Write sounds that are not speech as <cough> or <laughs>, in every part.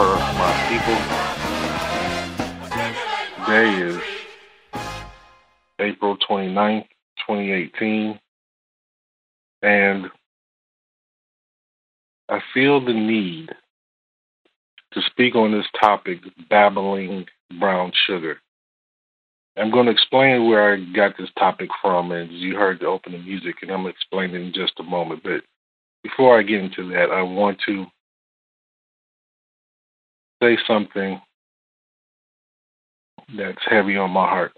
Her, My People. Today is April 29th, 2018. And I feel the need to speak on this topic, babbling brown sugar. I'm going to explain where I got this topic from, as you heard the opening music, and I'm going to explain it in just a moment. But before I get into that, I want to say something that's heavy on my heart.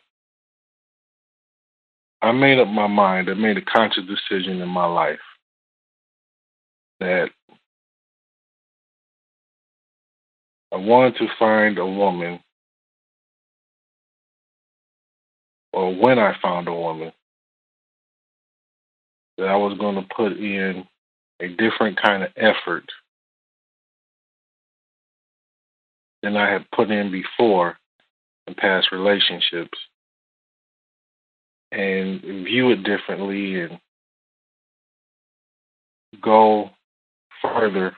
I made up my mind, I made a conscious decision in my life that I wanted to find a woman or when I found a woman, that I was going to put in a different kind of effort than I had put in before in past relationships and view it differently and go further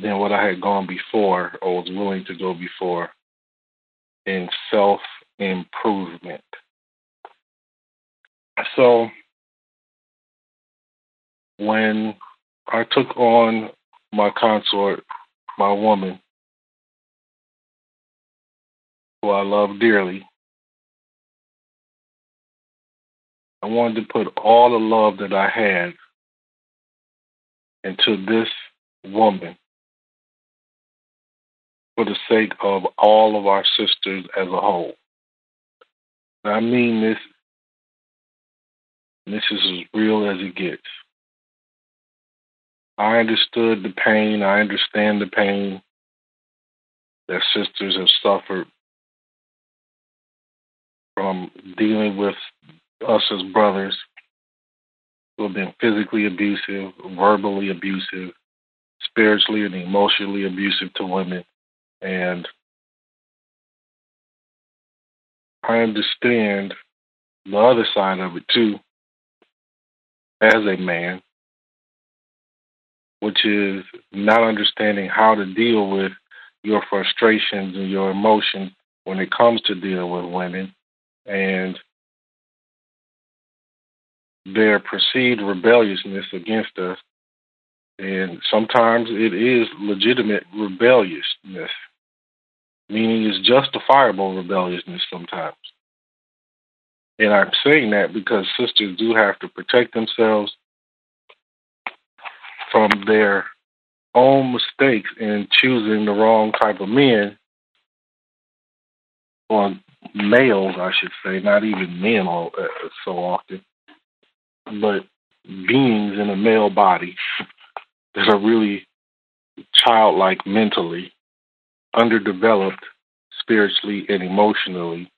than what I had gone before or was willing to go before in self improvement. So, when I took on my consort, my woman, who I love dearly, I wanted to put all the love that I had into this woman for the sake of all of our sisters as a whole. I mean this. This is as real as it gets. I understood the pain. I understand the pain that sisters have suffered from dealing with us as brothers who have been physically abusive, verbally abusive, spiritually and emotionally abusive to women. And I understand the other side of it too, as a man, which is not understanding how to deal with your frustrations and your emotions when it comes to dealing with women and their perceived rebelliousness against us. And sometimes it is legitimate rebelliousness meaning it's justifiable rebelliousness sometimes. And I'm saying that because sisters do have to protect themselves from their own mistakes in choosing the wrong type of men or males, I should say, not even men all, uh, so often, but beings in a male body <laughs> that are really childlike mentally, underdeveloped spiritually and emotionally.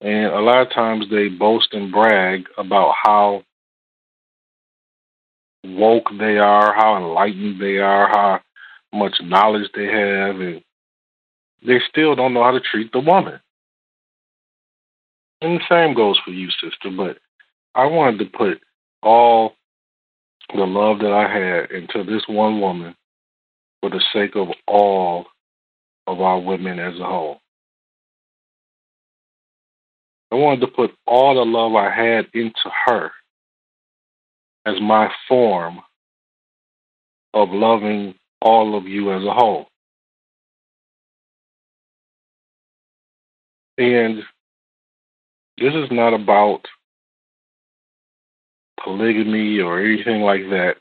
And a lot of times they boast and brag about how woke they are, how enlightened they are, how much knowledge they have, and they still don't know how to treat the woman. And the same goes for you, sister. But I wanted to put all the love that I had into this one woman for the sake of all of our women as a whole. I wanted to put all the love I had into her as my form of loving all of you as a whole. And this is not about polygamy or anything like that.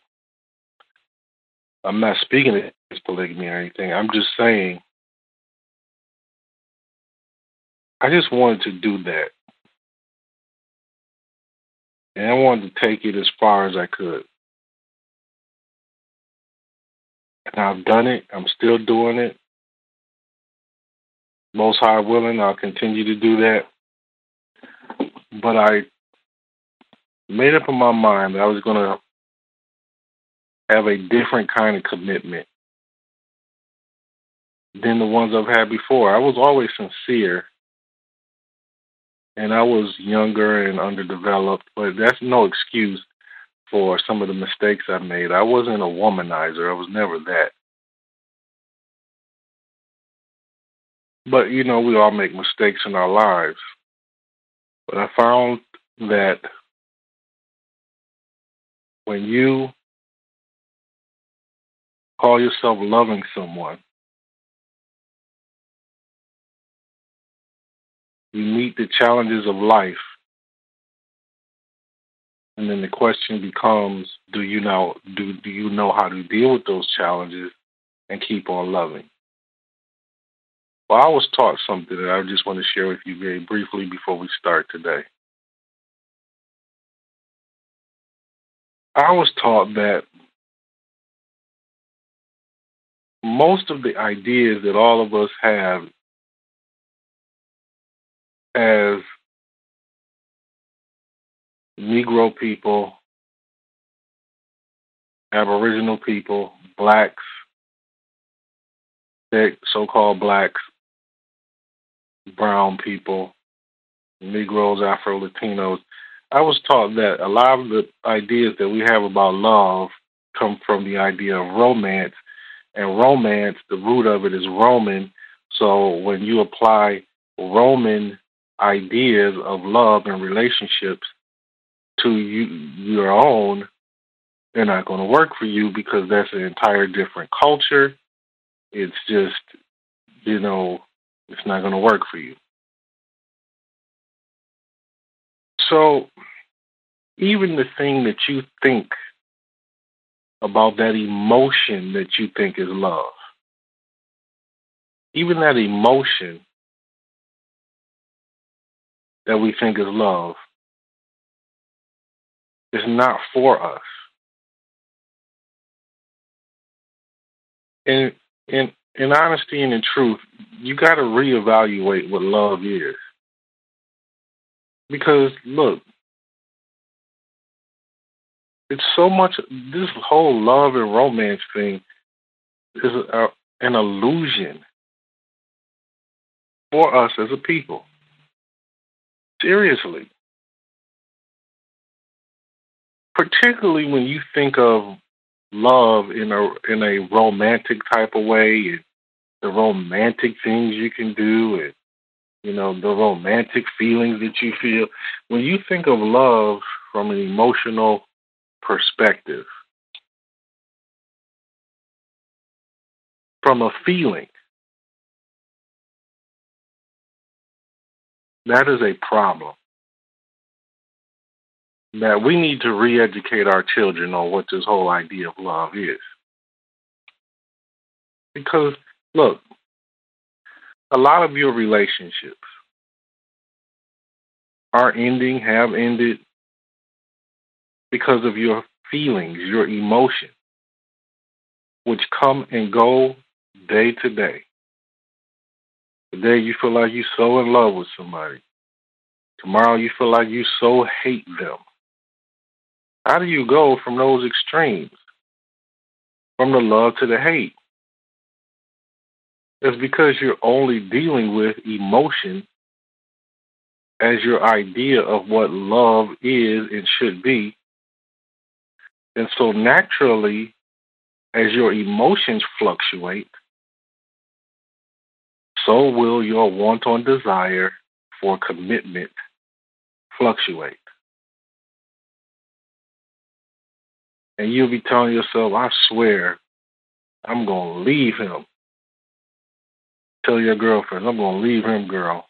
I'm not speaking against polygamy or anything. I'm just saying, I just wanted to do that. And I wanted to take it as far as I could. And I've done it. I'm still doing it. Most High willing, I'll continue to do that. But I made up in my mind that I was going to have a different kind of commitment than the ones I've had before. I was always sincere and I was younger and underdeveloped, but that's no excuse for some of the mistakes I made. I wasn't a womanizer. I was never that. But you know, we all make mistakes in our lives. But I found that when you call yourself loving someone, you meet the challenges of life. And then the question becomes, do you know do do you know how to deal with those challenges and keep on loving? Well, I was taught something that I just want to share with you very briefly before we start today. I was taught that most of the ideas that all of us have as Negro people, Aboriginal people, blacks, so called blacks, brown people, Negroes, Afro Latinos. I was taught that a lot of the ideas that we have about love come from the idea of romance. And romance, the root of it is Roman. So when you apply Roman ideas of love and relationships to you, your own, they're not going to work for you because that's an entire different culture. It's just, you know, it's not going to work for you. So, even the thing that you think about that emotion that you think is love, even that emotion that we think is love is not for us. And in in honesty and in truth, you got to reevaluate what love is. Because look, it's so much. This whole love and romance thing is a, an illusion for us as a people. Seriously. Particularly when you think of love in a in a romantic type of way and the romantic things you can do and you know the romantic feelings that you feel when you think of love from an emotional perspective from a feeling That is a problem. That we need to re educate our children on what this whole idea of love is. Because, look, a lot of your relationships are ending, have ended because of your feelings, your emotions, which come and go day to day. Today you feel like you're so in love with somebody. Tomorrow you feel like you so hate them. How do you go from those extremes? From the love to the hate? It's because you're only dealing with emotion as your idea of what love is and should be. And so naturally, as your emotions fluctuate, so will your wanton desire for commitment fluctuate. And you'll be telling yourself, I swear, I'm going to leave him. Tell your girlfriend, I'm going to leave him, girl.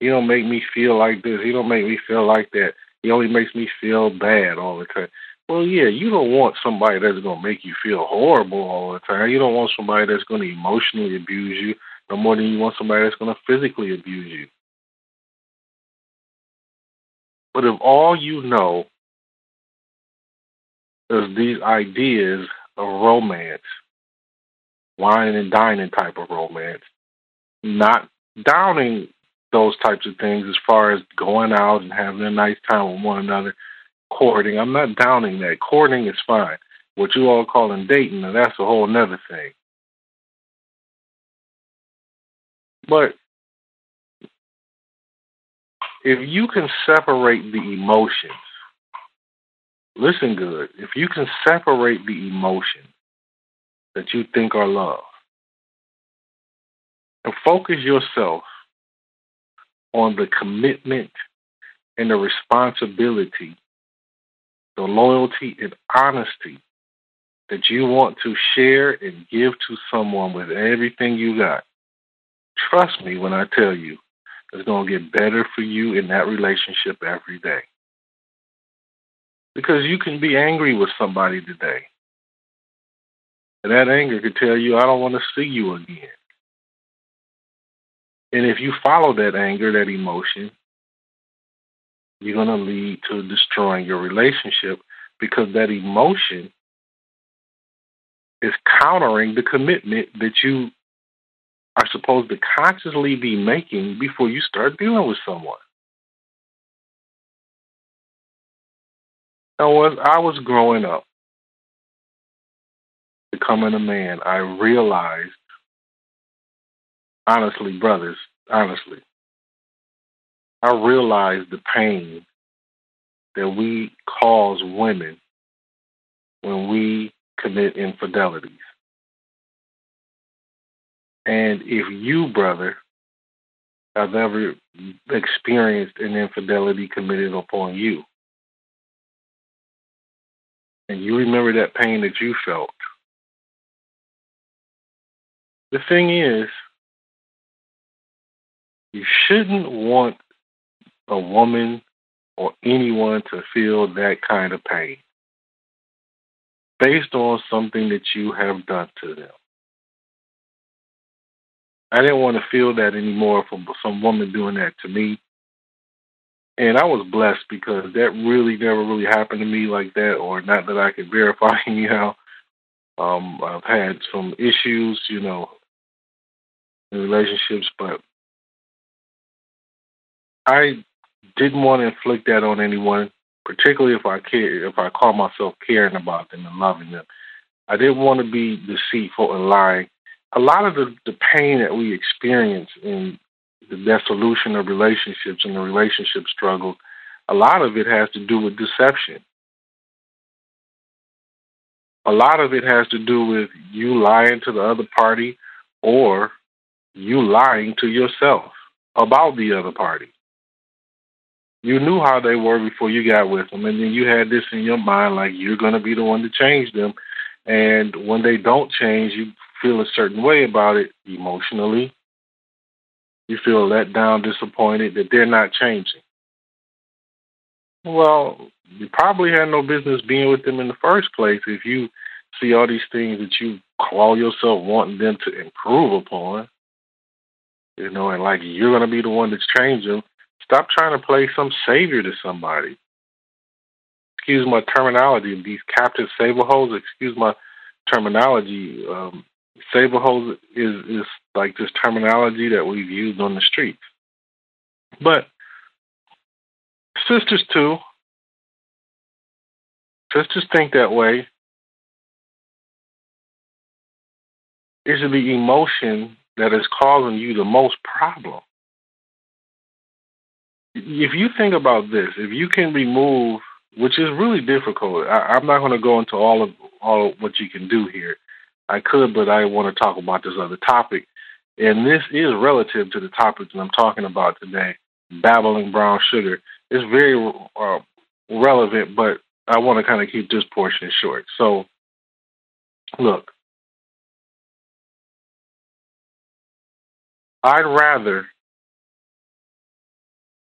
He don't make me feel like this. He don't make me feel like that. He only makes me feel bad all the time. Well, yeah, you don't want somebody that's going to make you feel horrible all the time. You don't want somebody that's going to emotionally abuse you no more than you want somebody that's going to physically abuse you. But if all you know is these ideas of romance, wine and dining type of romance, not downing those types of things as far as going out and having a nice time with one another, courting. I'm not downing that. Courting is fine. What you all calling dating, that's a whole nother thing. But if you can separate the emotions, listen good, if you can separate the emotions that you think are love and focus yourself on the commitment and the responsibility, the loyalty and honesty that you want to share and give to someone with everything you got. Trust me when I tell you, it's going to get better for you in that relationship every day. Because you can be angry with somebody today. And that anger could tell you, I don't want to see you again. And if you follow that anger, that emotion, you're going to lead to destroying your relationship because that emotion is countering the commitment that you are supposed to consciously be making before you start dealing with someone. Now, as I was growing up, becoming a man, I realized honestly, brothers, honestly, I realize the pain that we cause women when we commit infidelities. And if you, brother, have ever experienced an infidelity committed upon you, and you remember that pain that you felt, the thing is, you shouldn't want a woman or anyone to feel that kind of pain based on something that you have done to them. I didn't want to feel that anymore from some woman doing that to me. And I was blessed because that really never really happened to me like that, or not that I could verify <laughs> anyhow. Um, I've had some issues, you know, in relationships, but I didn't want to inflict that on anyone, particularly if I care, if I call myself caring about them and loving them. I didn't want to be deceitful and lying. A lot of the, the pain that we experience in the dissolution of relationships and the relationship struggle, a lot of it has to do with deception. A lot of it has to do with you lying to the other party or you lying to yourself about the other party. You knew how they were before you got with them, and then you had this in your mind like you're going to be the one to change them. And when they don't change, you feel a certain way about it emotionally. You feel let down, disappointed that they're not changing. Well, you probably had no business being with them in the first place if you see all these things that you call yourself wanting them to improve upon. You know, and like you're going to be the one that's changing Stop trying to play some savior to somebody. Excuse my terminology. These captive saber holes. Excuse my terminology. Um, saber holes is is like this terminology that we've used on the streets. But sisters too. Sisters think that way. Is it the emotion that is causing you the most problem. If you think about this, if you can remove, which is really difficult, I, am not going to go into all of all of what you can do here. I could, but I want to talk about this other topic, and this is relative to the topic that I'm talking about today. Babbling brown sugar is very uh, relevant, but I want to kind of keep this portion short. So, look, I'd rather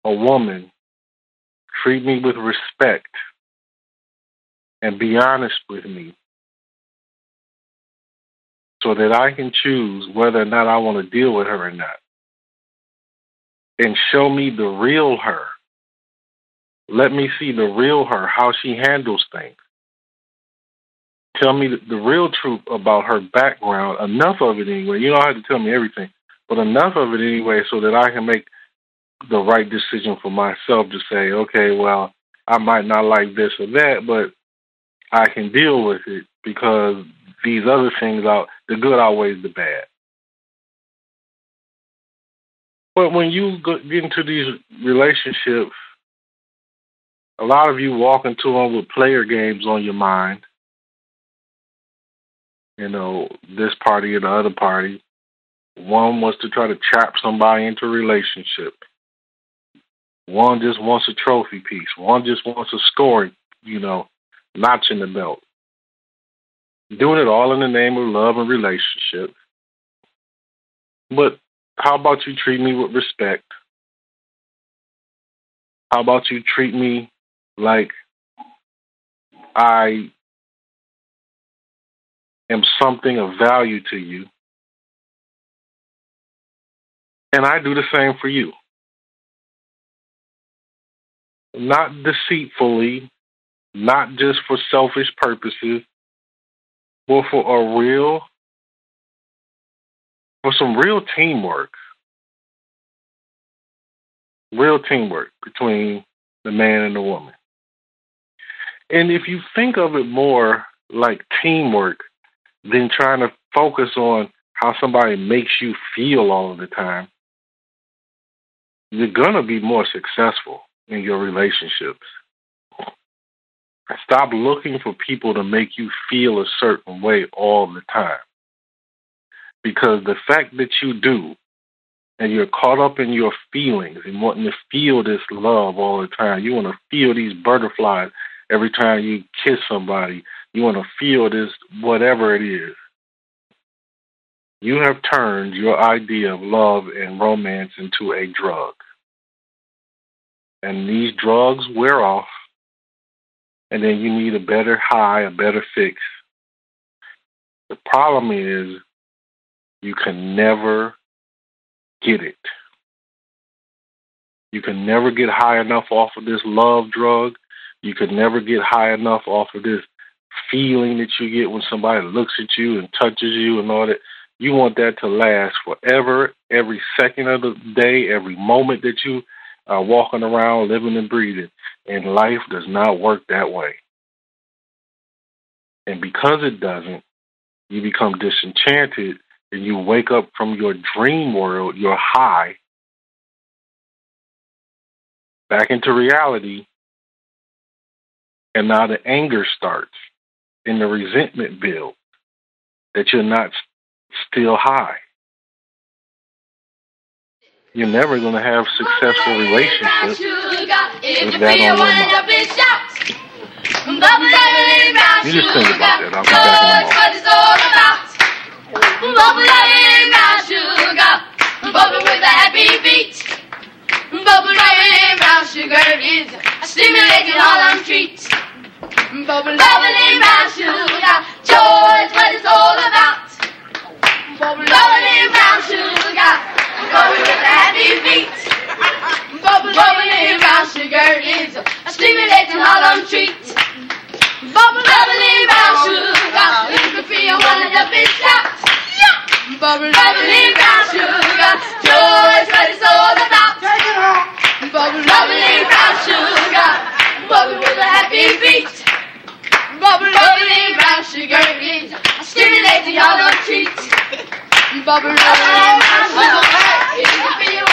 a woman treat me with respect and be honest with me so that I can choose whether or not I want to deal with her or not. And show me the real her. Let me see the real her, how she handles things. Tell me the, real truth about her background, enough of it anyway. You don't have to tell me everything, but enough of it anyway so that I can make the right decision for myself to say, okay, well, I might not like this or that, but I can deal with it because these other things out the good outweighs the bad. But when you get into these relationships, a lot of you walk into them with player games on your mind. You know, this party or the other party. One was to try to trap somebody into a relationship. One just wants a trophy piece. One just wants a score, you know, notch in the belt. Doing it all in the name of love and relationship. But how about you treat me with respect? How about you treat me like I am something of value to you? And I do the same for you. Not deceitfully, not just for selfish purposes, but for a real, for some real teamwork. Real teamwork between the man and the woman. And if you think of it more like teamwork than trying to focus on how somebody makes you feel all of the time, you're going to be more successful in your relationships. Stop looking for people to make you feel a certain way all the time. Because the fact that you do, and you're caught up in your feelings and wanting to feel this love all the time, you want to feel these butterflies every time you kiss somebody, you want to feel this, whatever it is. You have turned your idea of love and romance into a drug and these drugs wear off, and then you need a better high, a better fix. The problem is you can never get it. You can never get high enough off of this love drug. You can never get high enough off of this feeling that you get when somebody looks at you and touches you and all that. You want that to last forever, every second of the day, every moment that you uh, walking around, living and breathing. And life does not work that way. And because it doesn't, you become disenchanted and you wake up from your dream world, your high, back into reality. And now the anger starts and the resentment builds that you're not still high you're never going to have successful relationships with that on your mind. You just think about that. I'll be back in a moment. Bubble with a happy beat. Bubble brown sugar is stimulating all treat. Bubbling brown sugar, joy's what it's all about. Brown sugar. Going with a happy beat. Bubbling brown sugar is a stimulating Harlem treat. Bubbling brown sugar, you can feel one of the big shots. Bubbling brown sugar, joy's what it's all about. Bubbling brown sugar, bubble with a happy beat. Bubbling brown sugar is a stimulating Harlem treat. Bubbling brown sugar, you can feel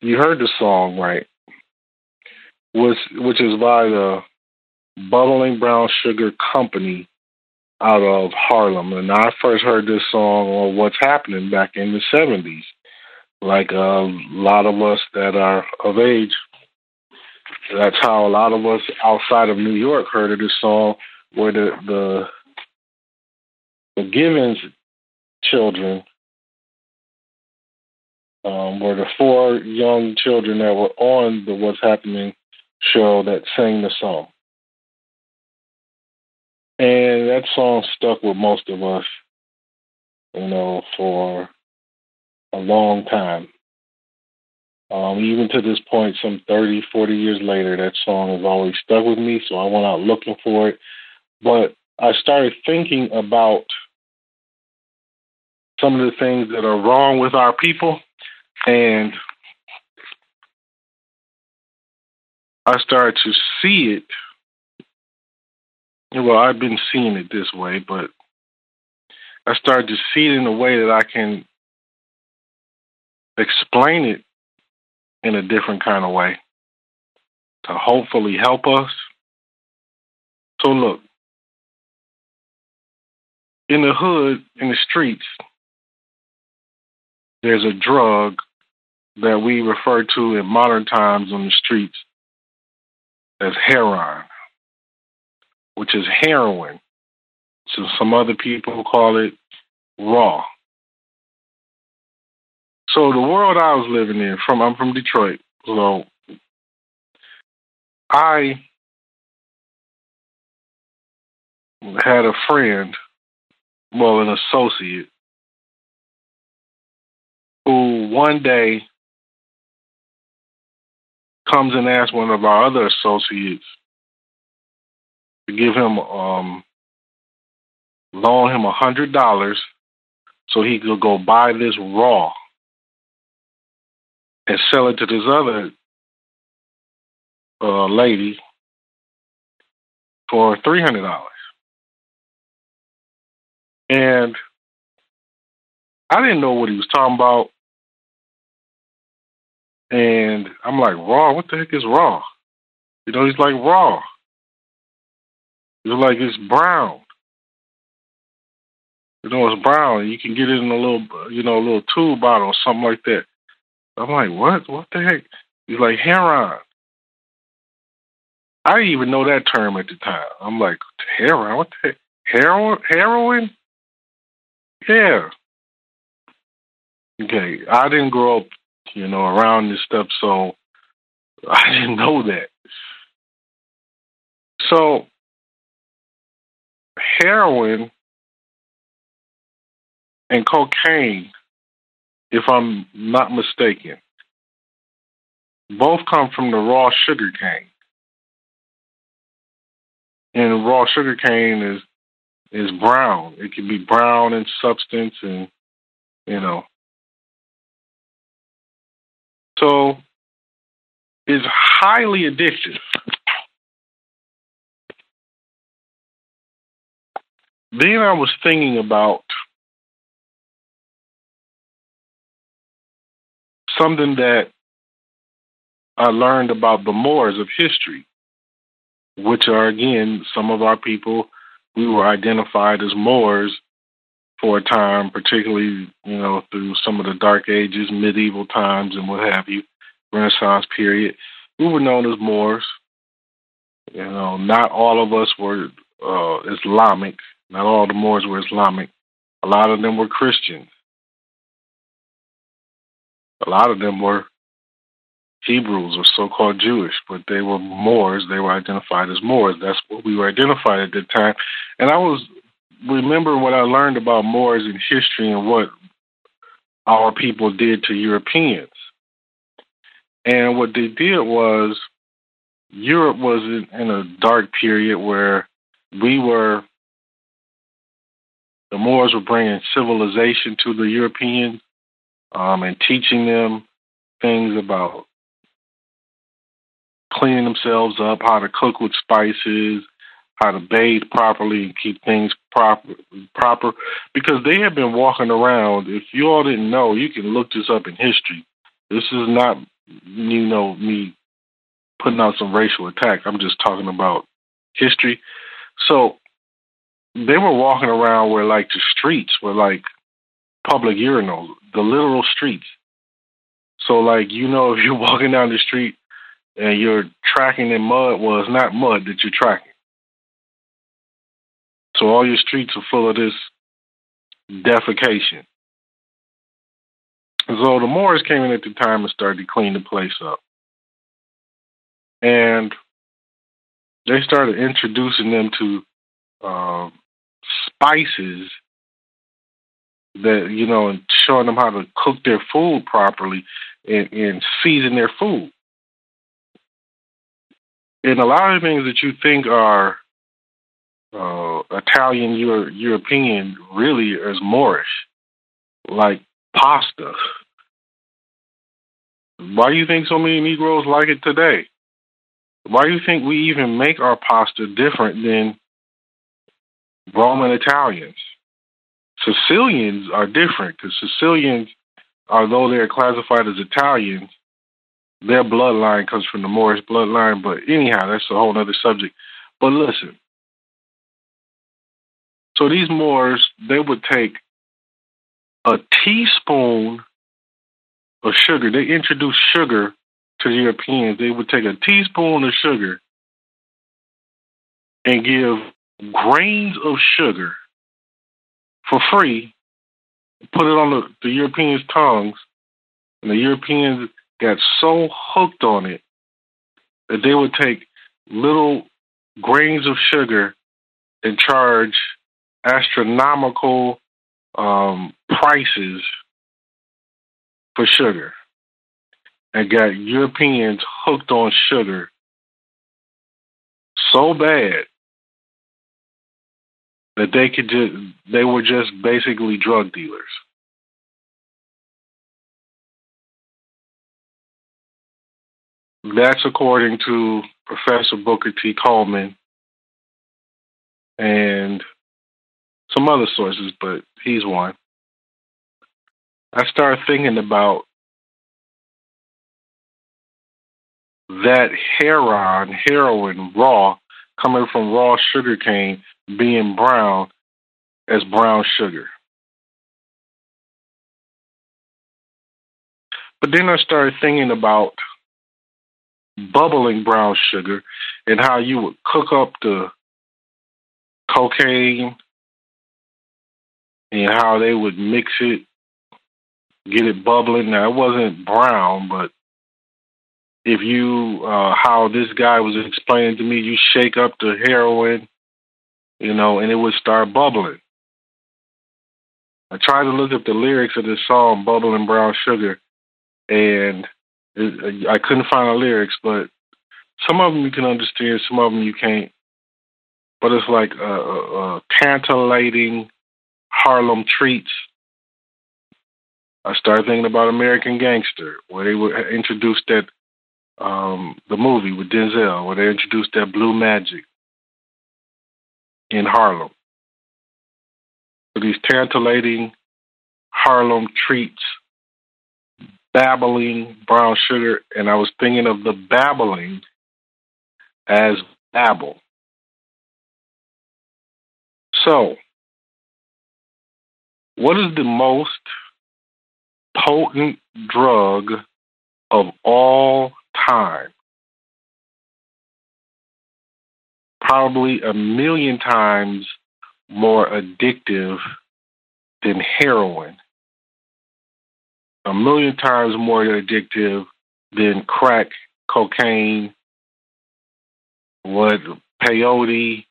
You heard the song, right? Was which is by the Bubbling Brown Sugar Company out of Harlem. And I first heard this song on What's Happening back in the 70s. Like uh, a lot of us that are of age, that's how a lot of us outside of New York heard of this song, where the the, the Givens children um, were the four young children that were on the What's Happening show that sang the song. And that song stuck with most of us, you know, for a long time. Um, even to this point, some 30, 40 years later, that song has always stuck with me, so I went out looking for it. But I started thinking about some of the things that are wrong with our people, and I started to see it well, I've been seeing it this way, but I started to see it in a way that I can explain it in a different kind of way to hopefully help us. So, look, in the hood, in the streets, there's a drug that we refer to in modern times on the streets as heroin which is heroin. So some other people call it raw. So the world I was living in, from I'm from Detroit, so I had a friend, well, an associate, who one day comes and asks one of our other associates to give him um loan him a hundred dollars so he could go buy this raw and sell it to this other uh, lady for three hundred dollars. And I didn't know what he was talking about. And I'm like, raw? What the heck is raw? You know, he's like, raw. It's like it's brown. You know, it's brown. You can get it in a little, you know, a little tube bottle or something like that. I'm like, what? What the heck? He's like heroin. I didn't even know that term at the time. I'm like, heroin? What the heck? Heroin? Heroin? Yeah. Okay. I didn't grow up, you know, around this stuff, so <laughs> I didn't know that. So heroin and cocaine, if I'm not mistaken, both come from the raw sugar cane. And raw sugar cane is is brown. It can be brown in substance and you know. So it's highly addictive. Then I was thinking about something that I learned about the Moors of history, which are, again, some of our people, we were identified as Moors for a time, particularly, you know, through some of the dark ages, medieval times, and what have you, Renaissance period. we were known as Moors. You know, not all of us were uh, Islamic. Not all the Moors were Islamic. A lot of them were Christians. A lot of them were Hebrews or so called Jewish, but they were Moors. They were identified as Moors. That's what we were identified at the time. And I was remember what I learned about Moors in history and what our people did to Europeans. And what they did was Europe was in, in a dark period where we were the Moors were bringing civilization to the Europeans um, and teaching them things about cleaning themselves up, how to cook with spices, how to bathe properly and keep things proper proper because they have been walking around. If you all didn't know, you can look this up in history. This is not you know me putting out some racial attack. I'm just talking about history. So they were walking around where like the streets were like public urinals, the literal streets. So like you know <laughs> if you're walking down the street and you're tracking in mud, well it's not mud that you're tracking. So all your streets are full of this defecation. So the Moors came in at the time and started to clean the place up. And they started introducing them to uh, spices that, you know, and showing them how to cook their food properly and, and season their food. And a lot of things that you think are uh, Italian Euro- European really is Moorish, like pasta. Why do you think so many Negroes like it today? Why do you think we even make our pasta different than Roman Italians? Sicilians are different because Sicilians, although they're classified as Italians, their bloodline comes from the Moorish bloodline. But anyhow, that's a whole other subject. But listen, so these Moors, they would take a teaspoon of sugar. They introduced sugar to the Europeans. They would take a teaspoon of sugar and give grains of sugar for free, put it on the, the Europeans' tongues, and the Europeans got so hooked on it that they would take little grains of sugar and charge astronomical um, prices for sugar and got Europeans hooked on sugar so bad that they could just they were just basically drug dealers. That's according to Professor Booker T. Coleman and some other sources, but he's one. I started thinking about that heroin, heroin raw, coming from raw sugar cane being brown as brown sugar. But then I started thinking about bubbling brown sugar and how you would cook up the cocaine and how they would mix it, get it bubbling. Now it wasn't brown, but if you uh how this guy was explaining to me, you shake up the heroin, you know, and it would start bubbling. I tried to look up the lyrics of this song, "Bubbling Brown Sugar," and it, I couldn't find the lyrics. But some of them you can understand, some of them you can't. But it's like a, a, a tantalating Harlem Treats. I started thinking about American Gangster, where they would introduce that um, the movie with Denzel, where they introduced that blue magic in Harlem. So these tantalating Harlem treats, babbling brown sugar, and I was thinking of the babbling as babble. So what is the most potent drug of all time? probably a million times more addictive than heroin, a million times more addictive than crack, cocaine, what peyote,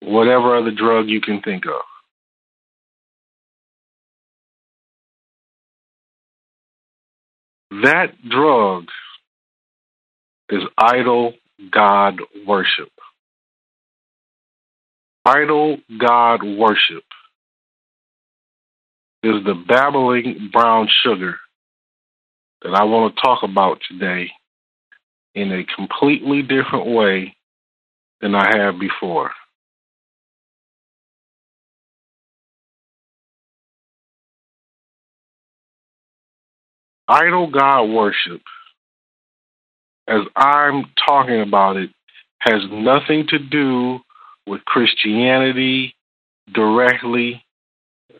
whatever other drug you can think of. That drug is idol God worship. Idol God worship is the babbling brown sugar that I want to talk about today in a completely different way than I have before. Idol God worship, as I'm talking about it, has nothing to do with Christianity directly,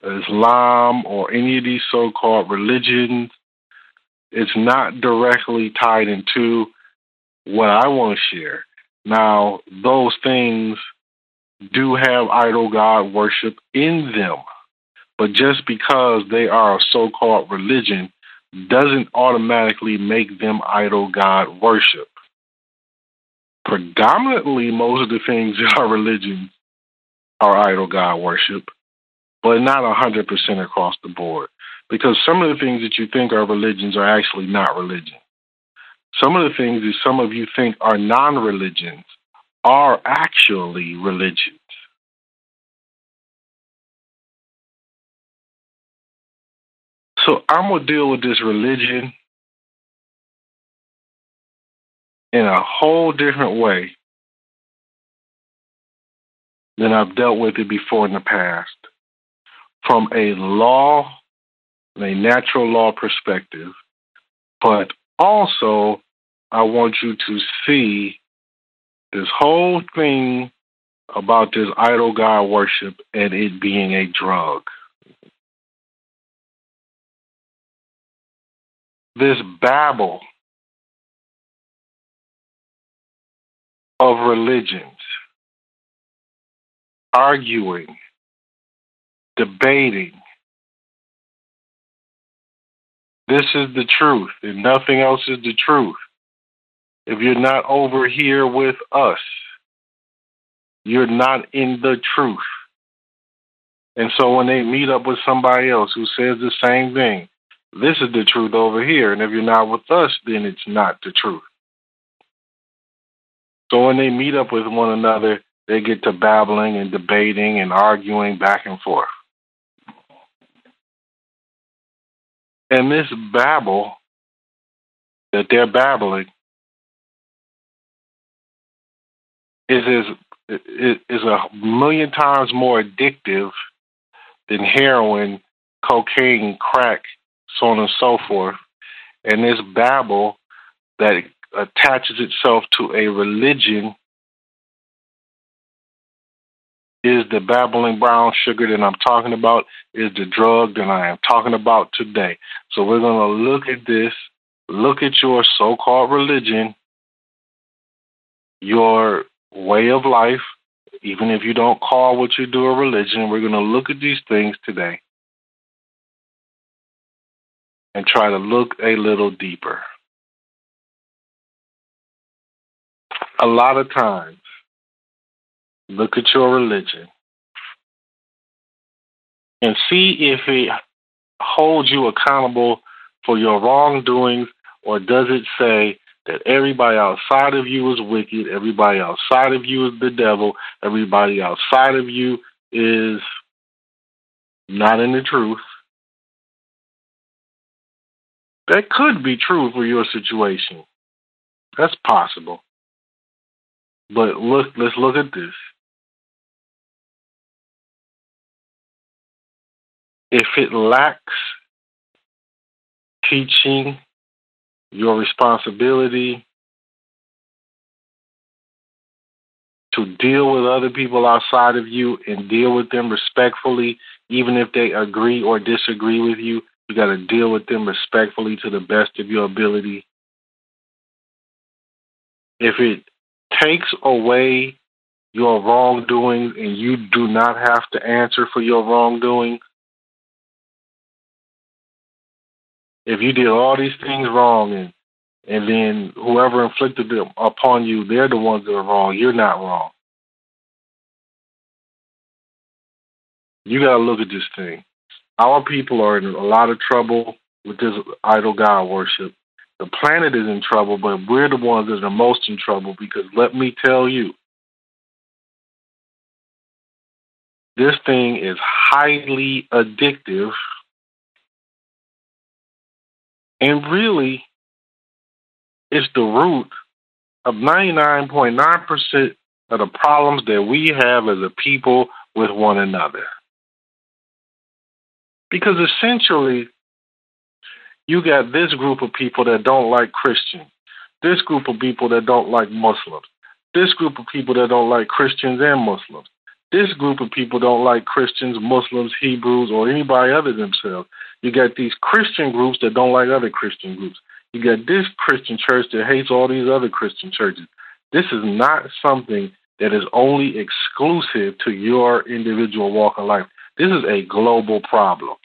Islam, or any of these so called religions. It's not directly tied into what I want to share. Now, those things do have idol God worship in them, but just because they are a so called religion doesn't automatically make them idol God worship. Predominantly, most of the things <laughs> in our religions are idol God worship, but not 100% across the board. Because some of the things that you think are religions are actually not religion. Some of the things that some of you think are non religions are actually religions. So I'm to deal with this religion in a whole different way than I've dealt with it before in the past. From a law, a natural law perspective, but also I want you to see this whole thing about this idol God worship and it being a drug. This babble of religions, arguing, debating. This is the truth, and nothing else is the truth if you're not over here with us, you're not in the truth. And so when they meet up with somebody else who says the same thing, this is the truth over here. And if you're not with us, then it's not the truth. So when they meet up with one another, they get to babbling and debating and arguing back and forth. And this babble that they're babbling is is is a million times more addictive than heroin, cocaine, crack, so on and so forth. And this babble that attaches itself to a religion is the babbling brown sugar that I'm talking about, is the drug that I am talking about today. So we're going to look at this, look at your so called religion, your way of life, even if you don't call what you do a religion, we're going to look at these things today and try to look a little deeper. A lot of times, look at your religion and see if it holds you accountable for your wrongdoings or does it say that everybody outside of you is wicked, everybody outside of you is the devil, everybody outside of you is not in the truth. That could be true for your situation. That's possible. But look, let's look at this. If it lacks teaching your responsibility to deal with other people outside of you and deal with them respectfully, even if they agree or disagree with you. You got to deal with them respectfully to the best of your ability. If it takes away your wrongdoings and you do not have to answer for your wrongdoing, if you did all these things wrong and and then whoever inflicted them upon you, they're the ones that are wrong. You're not wrong. You got to look at this thing. Our people are in a lot of trouble with this idol God worship. The planet is in trouble, but we're the ones that are most in trouble because let me tell you, this thing is highly addictive and really it's the root of 99.9% of the problems that we have as a people with one another. Because essentially, you got this group of people that don't like Christians, this group of people that don't like Muslims, this group of people that don't like Christians and Muslims, this group of people don't like Christians, Muslims, Hebrews, or anybody other themselves. You got these Christian groups that don't like other Christian groups. You got this Christian church that hates all these other Christian churches. This is not something that is only exclusive to your individual walk of life. This is a global problem.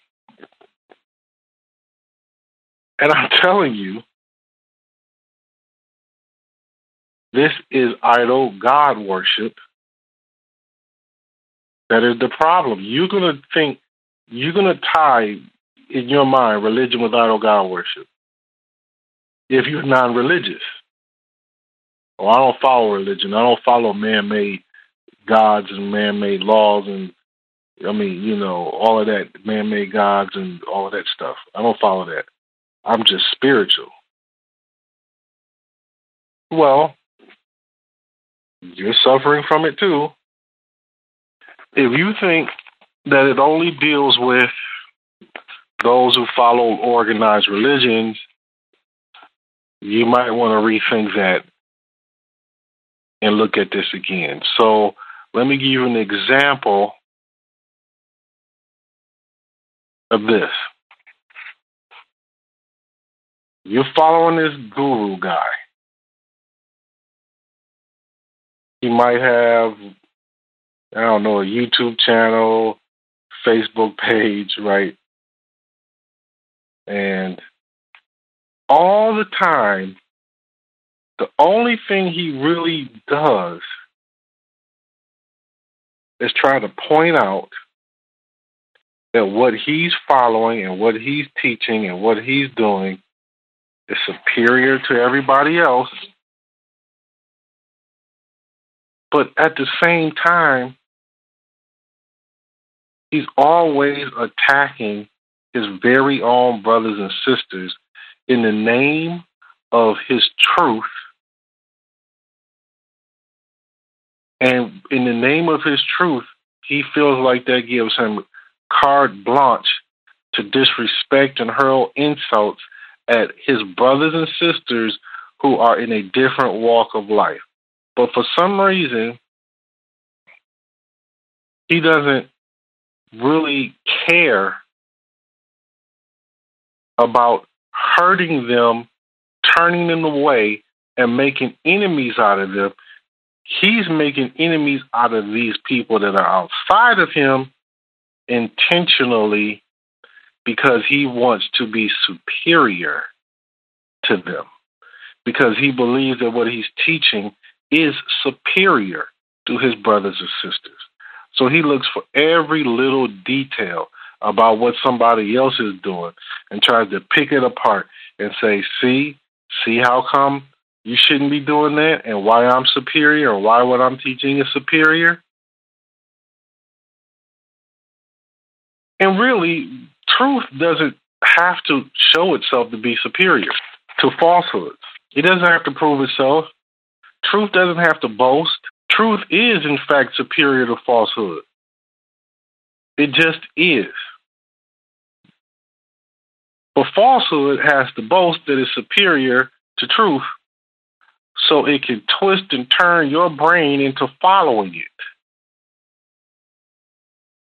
And I'm <laughs> telling you, this is idol God worship. That is the problem. You're going to think, you're going to tie in your mind religion with idol God worship if you're non religious. Well, oh, I don't follow religion. I don't follow man made gods and man made laws and I mean, you know, all of that man made gods and all of that stuff. I don't follow that. I'm just spiritual. Well, you're suffering from it too. If you think that it only deals with those who follow organized religions, you might want to rethink that and look at this again. So let me give you an example of this. You're following this guru guy. He might have, I don't know, a YouTube channel, Facebook page, right? And all the time, the only thing he really does is try to point out that what he's following and what he's teaching and what he's doing is superior to everybody else. But at the same time, he's always attacking his very own brothers and sisters in the name of his truth and in the name of his truth, he feels like that gives him carte blanche to disrespect and hurl insults at his brothers and sisters who are in a different walk of life. But for some reason, he doesn't really care about hurting them, turning them away, and making enemies out of them. He's making enemies out of these people that are outside of him intentionally because he wants to be superior to them. Because he believes that what he's teaching is superior to his brothers and sisters. So he looks for every little detail about what somebody else is doing and tries to pick it apart and say, see, see how come you shouldn't be doing that and why I'm superior or why what I'm teaching is superior. And really, truth doesn't have to show itself to be superior to falsehoods. It doesn't have to prove itself. Truth doesn't have to boast. Truth is, in fact, superior to falsehood. It just is. But falsehood has to boast that it's superior to truth so it can twist and turn your brain into following it.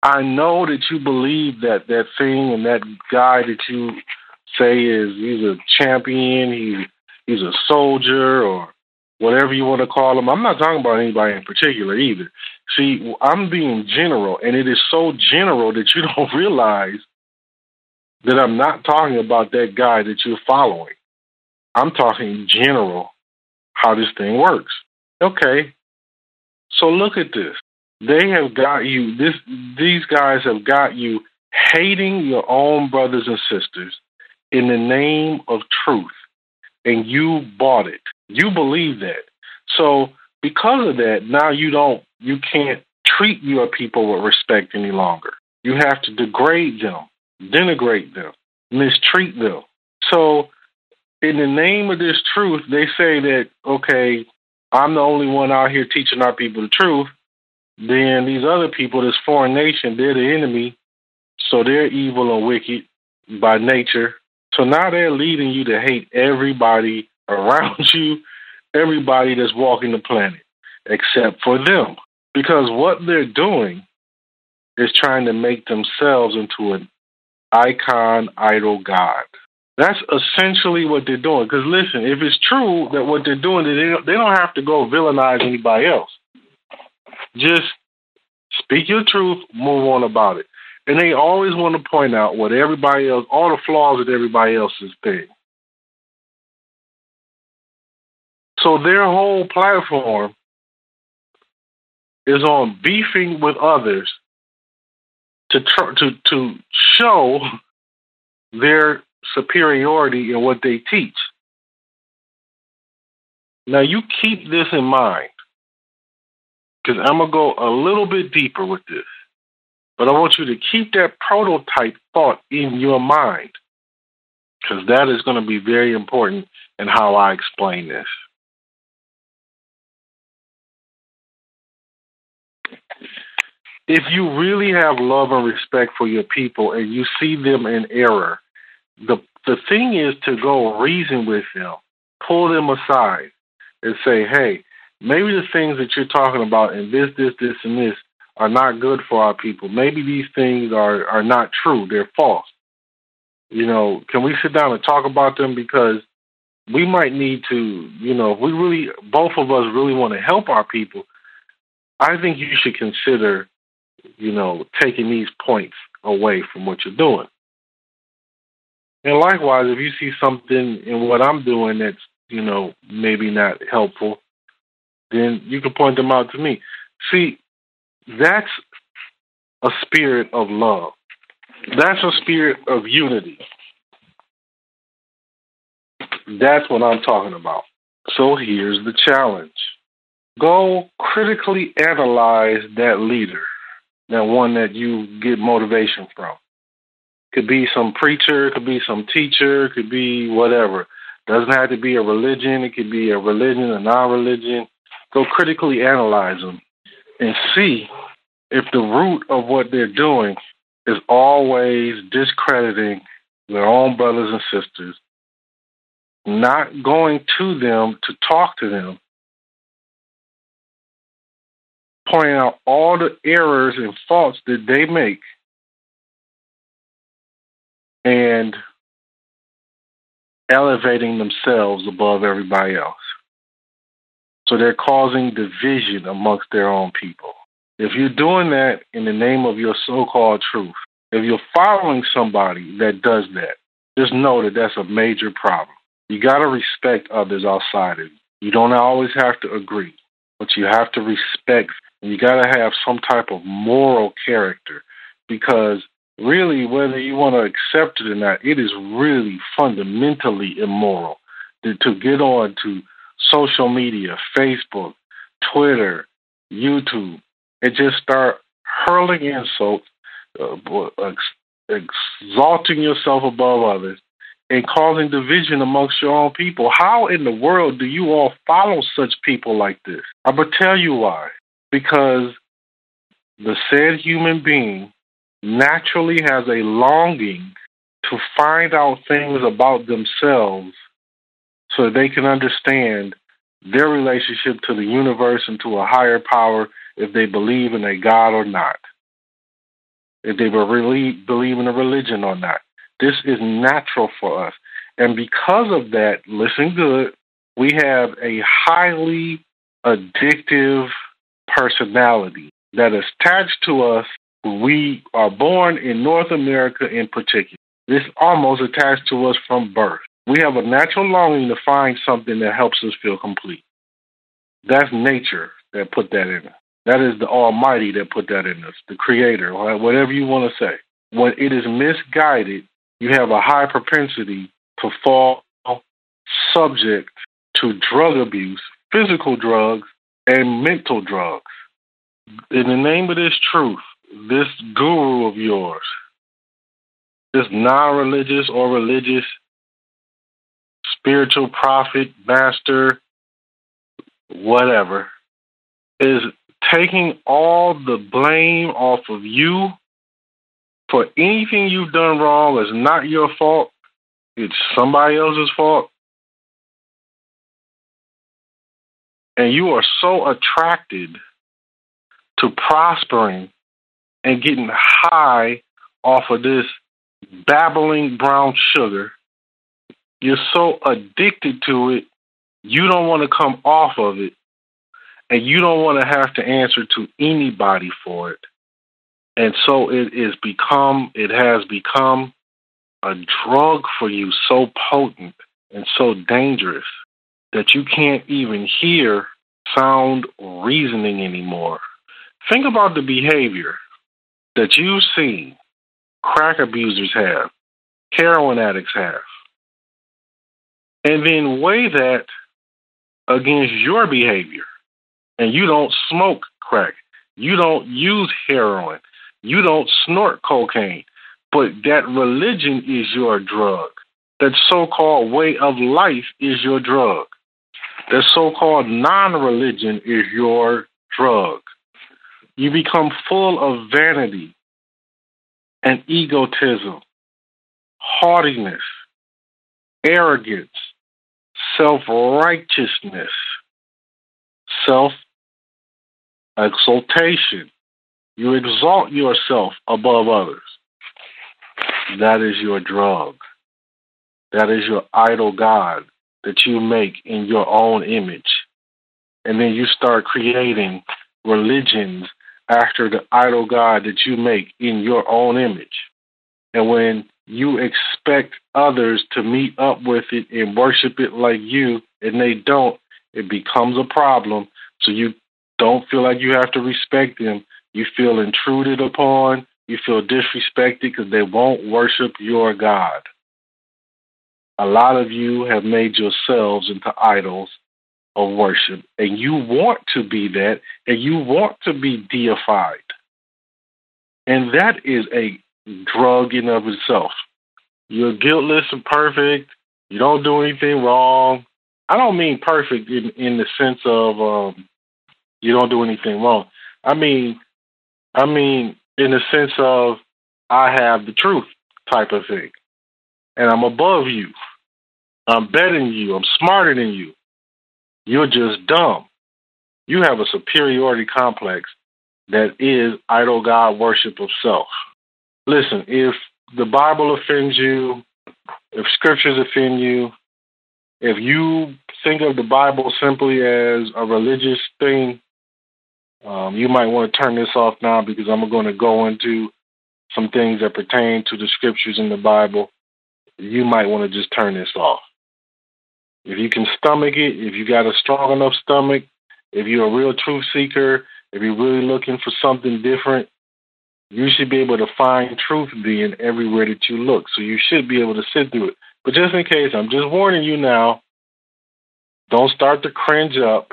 I know that you believe that that thing and that guy that you say is he's a champion, he he's a soldier or whatever you want to call him. I'm not talking about anybody in particular either. See, I'm being general, and it is so general that you <laughs> don't realize that I'm not talking about that guy that you're following. I'm talking general how this thing works. Okay. So look at this. They have got you this these guys have got you hating your own brothers and sisters in the name of truth. And you bought it. You believe that. So because of that, now you don't you can't treat your people with respect any longer. You have to degrade them, denigrate them, mistreat them. So in the name of this truth, they say that, okay, I'm the only one out here teaching our people the truth. Then these other people, this foreign nation, they're the enemy. So they're evil and wicked by nature. So now they're leading you to hate everybody <laughs> around you, everybody that's walking the planet, except for them. Because what they're doing is trying to make themselves into an icon, idol god. That's essentially what they're doing. Because listen, if it's true that what they're doing, they don't, they don't have to go villainize anybody else. Just speak your truth, move on about it. And they always want to point out what everybody else, all the flaws that everybody else's thing. So their whole platform is on beefing with others to tr- to to show their superiority in what they teach. Now, you keep this in mind because I'm going to go a little bit deeper with this. But I want you to keep that prototype thought in your mind because that is going to be very important in how I explain this. If you really have love and respect for your people and you see them in error, the the thing is to go reason with them, pull them aside, and say, hey, maybe the things that you're talking about and this, this, this, and this are not good for our people. Maybe these things are are not true; they're false. You know, can we sit down and talk about them because we might need to, you know, if we really, both of us really want to help our people, I think you should consider, you know, taking these points away from what you're doing. And likewise, if you see something in what I'm doing that's, you know, maybe not helpful, then you can point them out to me. See, that's a spirit of love. That's a spirit of unity. That's what I'm talking about. So here's the challenge go critically analyze that leader, that one that you get motivation from. Could be some preacher, could be some teacher, could be whatever. Doesn't have to be a religion. It could be a religion, a non-religion. Go critically analyze them and see if the root of what they're doing is always discrediting their own brothers and sisters, not going to them to talk to them, pointing out all the errors and faults that they make and elevating themselves above everybody else. So they're causing division amongst their own people. If you're doing that in the name of your so called truth, if you're following somebody that does that, just know that that's a major problem. You got to respect others outside of you. You don't always have to agree, but you have to respect and you got to have some type of moral character because really, whether you want to accept it or not, it is really fundamentally immoral to, to get on to social media, Facebook, Twitter, YouTube, and just start hurling insults, uh, ex- exalting yourself above others, and causing division amongst your own people. How in the world do you all follow such people like this? I'm going to tell you why. Because the said human being naturally has a longing to find out things about themselves so they can understand their relationship to the universe and to a higher power if they believe in a God or not, if they really believe in a religion or not. This is natural for us. And because of that, listen good, We have a highly addictive personality that is attached to us we are born in North America in particular. This almost attached to us from birth. We have a natural longing to find something that helps us feel complete. That's nature that put that in us. That is the Almighty that put that in us, the Creator, whatever you want to say. When it is misguided, you have a high propensity to fall subject to drug abuse, physical drugs, and mental drugs. In the name of this truth, this guru of yours, this non religious or religious spiritual prophet, master, whatever, is taking all the blame off of you for anything you've done wrong is not your fault. It's somebody else's fault. And you are so attracted to prospering and getting high off of this babbling brown sugar. You're so addicted to it, you don't want to come off of it, and you don't want to have to answer to anybody for it. And so it is become, it has become a drug for you so potent and so dangerous that you can't even hear sound reasoning anymore. Think about the behavior that you've seen crack abusers have, heroin addicts have, and then weigh that against your behavior. And you don't smoke crack, you don't use heroin, you don't snort cocaine, but that religion is your drug. That so called way of life is your drug. That so called non religion is your drug. You become full of vanity and egotism, haughtiness, arrogance, self righteousness, self exaltation, you exalt yourself above others. That is your drug. That is your idol God that you make in your own image. And then you start creating religions after the idol God that you make in your own image. And when you expect others to meet up with it and worship it like you, and they don't, it becomes a problem. So you don't feel like you have to respect them you feel intruded upon, you feel disrespected because they won't worship your God. A lot of you have made yourselves into idols of worship, and you want to be that, and you want to be deified. And that is a drug in of itself. You're guiltless and perfect. You don't do anything wrong. I don't mean perfect in, in the sense of um, you don't do anything wrong. I mean I mean, in the sense of I have the truth type of thing. And I'm above you. I'm better than you. I'm smarter than you. You're just dumb. You have a superiority complex that is idol God worship of self. Listen, if the Bible offends you, if scriptures offend you, if you think of the Bible simply as a religious thing, um, you might want to turn this off now because I'm going to go into some things that pertain to the scriptures in the Bible. You might want to just turn this off. If you can stomach it, if you got a strong enough stomach, if you're a real truth seeker, if you're really looking for something different, you should be able to find truth being everywhere that you look. So you should be able to sit through it. But just in case, I'm just warning you now. Don't start to cringe up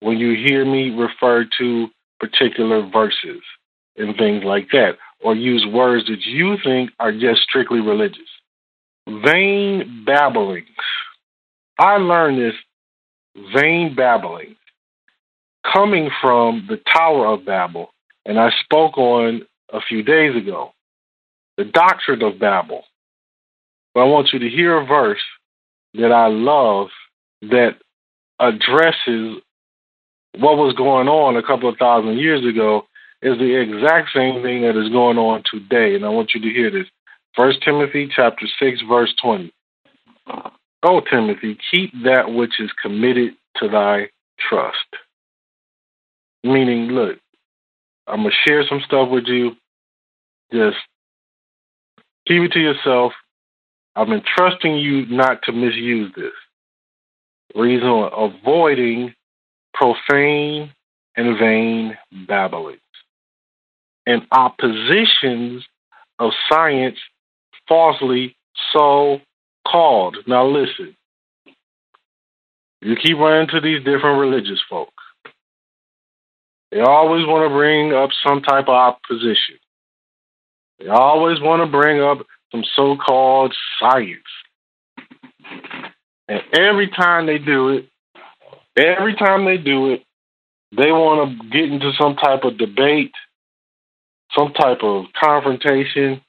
when you hear me refer to particular verses and things like that, or use words that you think are just strictly religious. Vain babblings. I learned this vain babbling coming from the Tower of Babel, and I spoke on a few days ago. The doctrine of Babel. But I want you to hear a verse that I love that addresses what was going on a couple of thousand years ago is the exact same thing that is going on today. And I want you to hear this. First Timothy chapter six, verse twenty. O Timothy, keep that which is committed to thy trust. Meaning, look, I'm to share some stuff with you. Just keep it to yourself. I'm entrusting you not to misuse this. Reason avoiding profane and vain babblings and oppositions of science falsely so called. Now listen, you keep running to these different religious folks. They always want to bring up some type of opposition. They always want to bring up some so called science. And every time they do it, every time they do it, they want to get into some type of debate, some type of confrontation,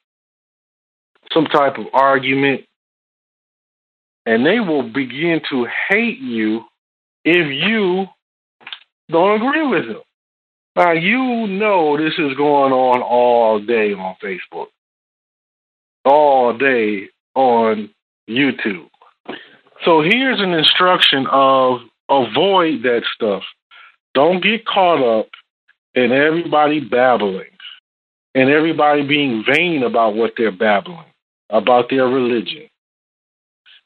some type of argument, and they will begin to hate you if you don't agree with them. Now, you know this is going on all day on Facebook, all day on YouTube. So here's an instruction of avoid that stuff. Don't get caught up in everybody babbling and everybody being vain about what they're babbling, about their religion.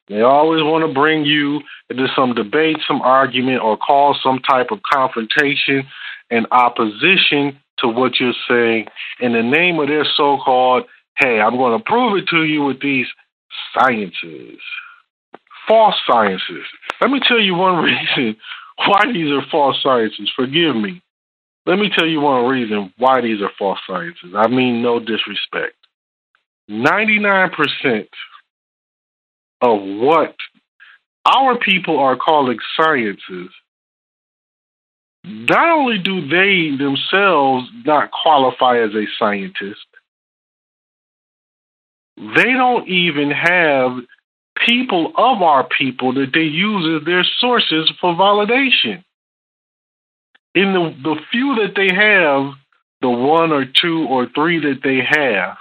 They always want to bring you into some debate, some argument, or cause some type of confrontation and opposition to what you're saying in the name of their so called, hey, I'm going to prove it to you with these sciences. False sciences. Let me tell you one <laughs> reason why these are false sciences. Forgive me. Let me tell you one reason why these are false sciences. I mean, no disrespect. 99% of what our people are calling sciences, not only do they themselves not qualify as a scientist, they don't even have people of our people that they use as their sources for validation. In the, the few that they have, the one or two or three that they have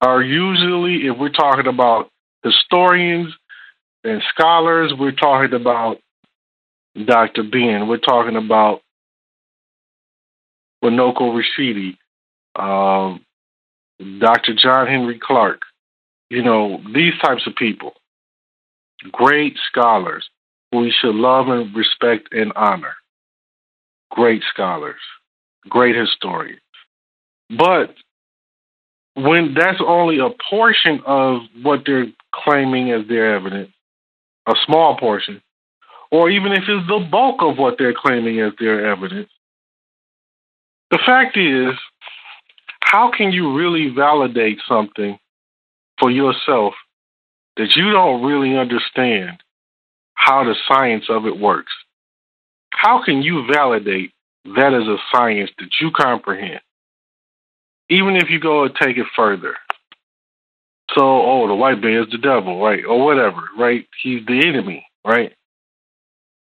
are usually, if we're talking about historians and scholars. We're talking about Dr. Ben. We're talking about Runoko Rashidi, um, Dr. John Henrik Clarke, You know, these types of people, great scholars who we should love and respect and honor. Great scholars, great historians. But when that's only a portion of what they're claiming as their evidence, a small portion, or even if it's the bulk of what they're claiming as their evidence, the fact is, how can you really validate something for yourself that you don't really understand how the science of it works? How can you validate that as a science that you comprehend? Even if you go and take it further. So, oh, the white man is the devil, right? Or whatever, right? He's the enemy, right?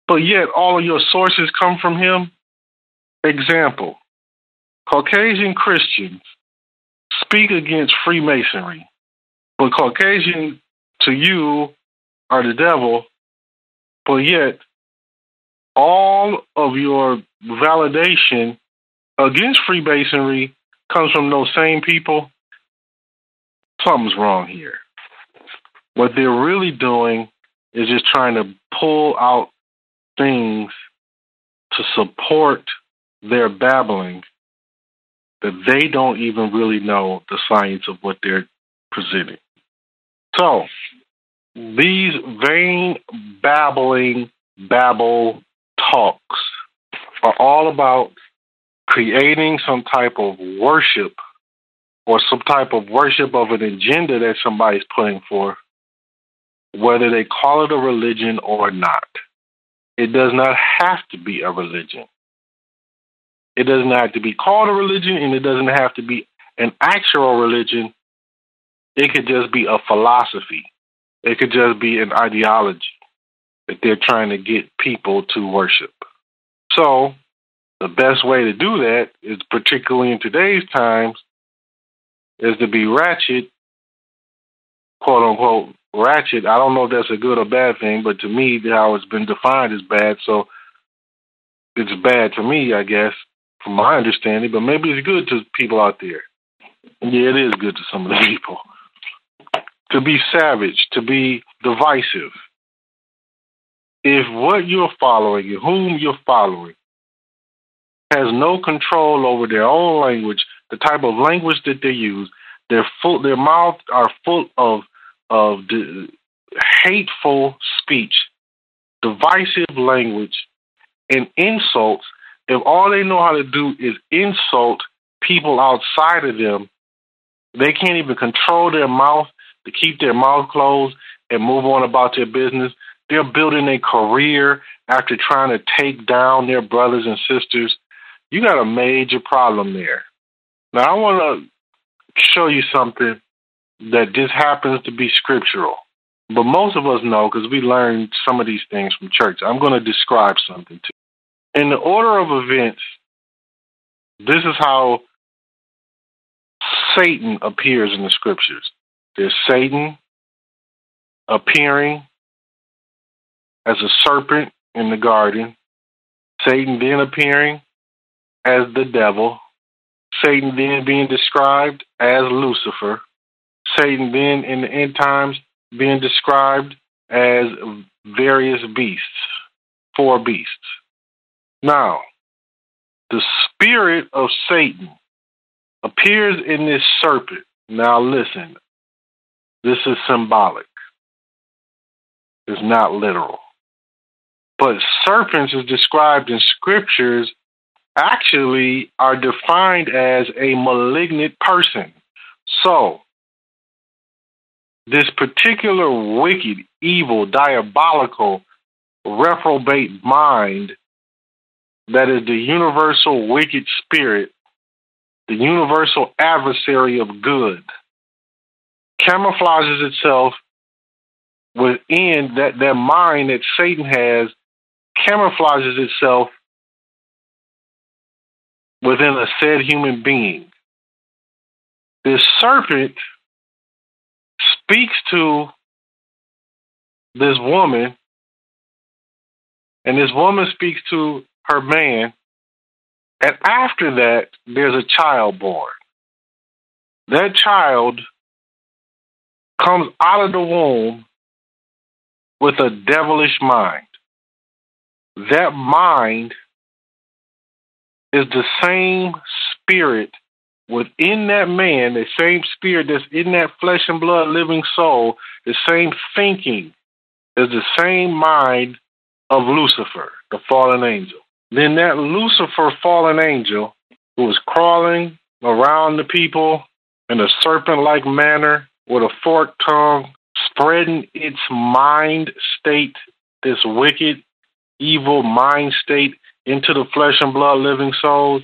But yet all of your sources come from him. Example Caucasian Christians speak against Freemasonry, but Caucasian to you are the devil, but yet all of your validation against Freemasonry comes from those same people, something's wrong here. What they're really doing is just trying to pull out things to support their babbling that they don't even really know the science of what they're presenting. So, these vain babbling babble talks are all about creating some type of worship or some type of worship of an agenda that somebody's putting forth, whether they call it a religion or not. It does not have to be a religion. It doesn't have to be called a religion and it doesn't have to be an actual religion. It could just be a philosophy. It could just be an ideology that they're trying to get people to worship. So, the best way to do that is, particularly in today's times, is to be ratchet, quote unquote, ratchet. I don't know if that's a good or bad thing, but to me, how it's been defined is bad. So it's bad to me, I guess, from my understanding. But maybe it's good to people out there. Yeah, it is good to some of the people to be savage, to be divisive. If what you're following, whom you're following, has no control over their own language, the type of language that they use, their full, their mouth are full of of hateful speech, divisive language, and insults. If all they know how to do is insult people outside of them, they can't even control their mouth to keep their mouth closed and move on about their business. They're building a career after trying to take down their brothers and sisters. You got a major problem there. Now, I want to show you something that just happens to be scriptural. But most of us know because we learned some of these things from church. I'm going to describe something to you. In the order of events, this is how Satan appears in the scriptures. There's Satan appearing as a serpent in the garden, Satan then appearing as the devil, Satan then being described as Lucifer, Satan then in the end times being described as various beasts, four beasts. Now, the spirit of Satan appears in this serpent. Now, listen, this is symbolic, it's not literal. But serpents is described in scriptures actually are defined as a malignant person. So, this particular wicked, evil, diabolical, reprobate mind that is the universal wicked spirit, the universal adversary of good, camouflages itself within that, that mind that Satan has, camouflages itself within a said human being. This serpent speaks to this woman, and this woman speaks to her man, and after that, there's a child born. That child comes out of the womb with a devilish mind. That mind is the same spirit within that man, the same spirit that's in that flesh and blood living soul, the same thinking is the same mind of Lucifer, the fallen angel. Then that Lucifer fallen angel who was crawling around the people in a serpent like manner with a forked tongue, spreading its mind state, this wicked, evil mind state into the flesh and blood living souls,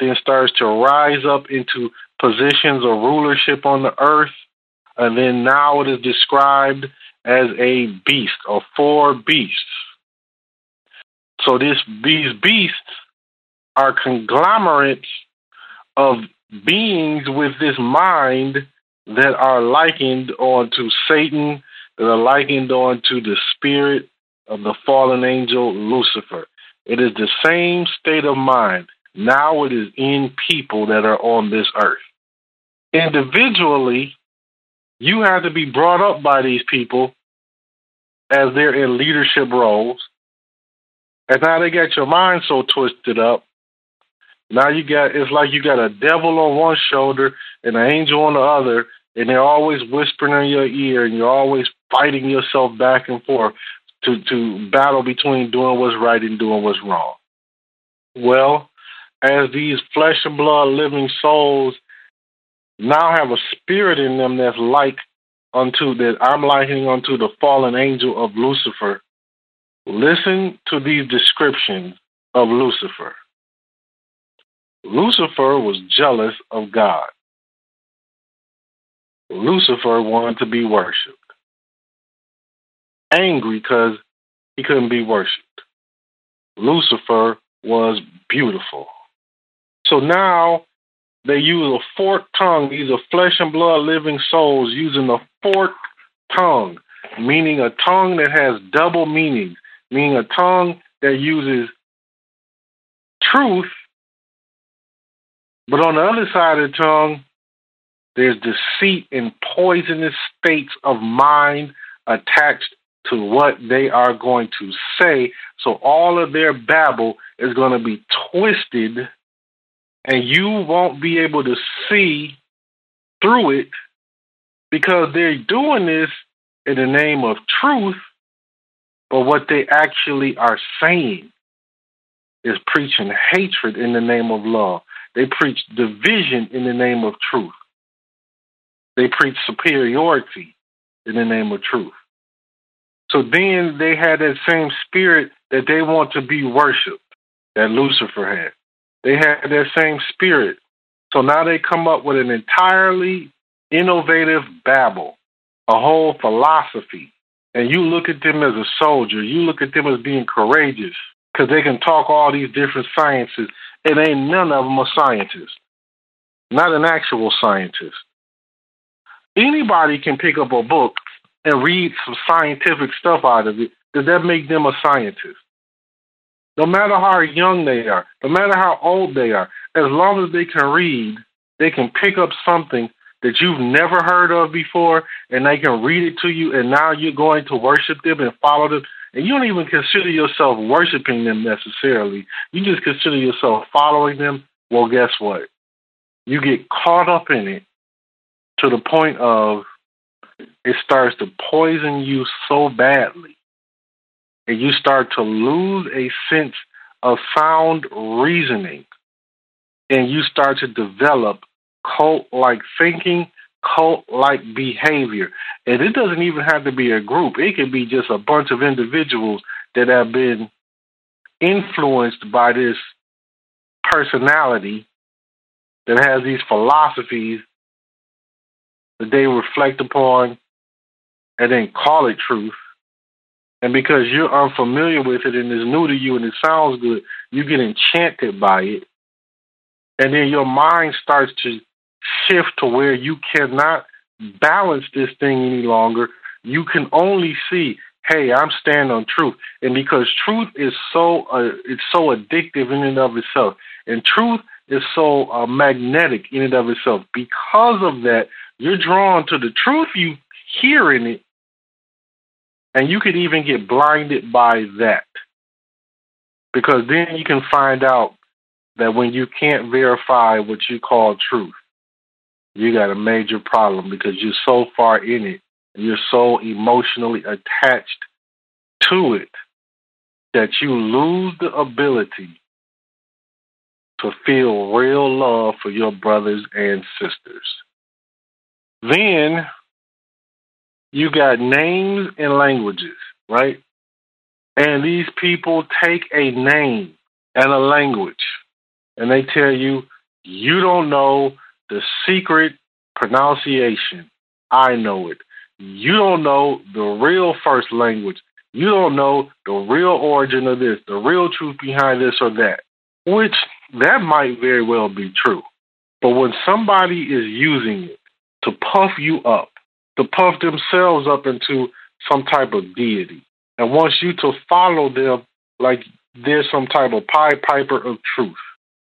then starts to rise up into positions of rulership on the earth. And then now it is described as a beast or four beasts. So this these beasts are conglomerates of beings with this mind that are likened onto Satan, that are likened onto the spirit of the fallen angel Lucifer. It is the same state of mind. Now it is in people that are on this earth. Individually, you have to be brought up by these people as they're in leadership roles. And now they got your mind so twisted up. Now you got it's like you got a devil on one shoulder and an angel on the other, and they're always whispering in your ear, and you're always fighting yourself back and forth to to battle between doing what's right and doing what's wrong. Well, as these flesh and blood living souls now have a spirit in them that's like unto that I'm likening unto the fallen angel of Lucifer. Listen to these descriptions of Lucifer. Lucifer was jealous of God. Lucifer wanted to be worshiped angry because he couldn't be worshiped. Lucifer was beautiful. So now they use a forked tongue. These are flesh and blood living souls using a forked tongue. meaning a tongue that has double meanings, meaning a tongue that uses truth, but on the other side of the tongue, there's deceit and poisonous states of mind attached to what they are going to say. So all of their babble is going to be twisted, and you won't be able to see through it because they're doing this in the name of truth, but what they actually are saying is preaching hatred in the name of love. They preach division in the name of truth. They preach superiority in the name of truth. So then they had that same spirit that they want to be worshiped that Lucifer had. They had that same spirit. So now they come up with an entirely innovative babble, a whole philosophy. And you look at them as a soldier, you look at them as being courageous because they can talk all these different sciences, and ain't none of them a scientist, not an actual scientist. Anybody can pick up a book and read some scientific stuff out of it. Does that make them a scientist? No matter how young they are, no matter how old they are, as long as they can read, they can pick up something that you've never heard of before and they can read it to you and now you're going to worship them and follow them and you don't even consider yourself worshiping them necessarily. You just consider yourself following them. Well, guess what? You get caught up in it to the point of it starts to poison you so badly, and you start to lose a sense of sound reasoning, and you start to develop cult like thinking, cult like behavior. And it doesn't even have to be a group, it could be just a bunch of individuals that have been influenced by this personality that has these philosophies that they reflect upon and then call it truth. And because you're unfamiliar with it and it's new to you and it sounds good, you get enchanted by it. And then your mind starts to shift to where you cannot balance this thing any longer. You can only see, hey, I'm standing on truth, and because truth is so uh, it's so addictive in and of itself, and truth is so uh, magnetic in and of itself. Because of that, you're drawn to the truth you hear in it, and you could even get blinded by that. Because then you can find out that when you can't verify what you call truth, you got a major problem because you're so far in it, you're so emotionally attached to it that you lose the ability to feel real love for your brothers and sisters. Then you got names and languages, right? And these people take a name and a language and they tell you, you don't know the secret pronunciation. I know it. You don't know the real first language. You don't know the real origin of this, the real truth behind this or that, which that might very well be true. But when somebody is using it to puff you up, to puff themselves up into some type of deity, and wants you to follow them like they're some type of Pied Piper of truth,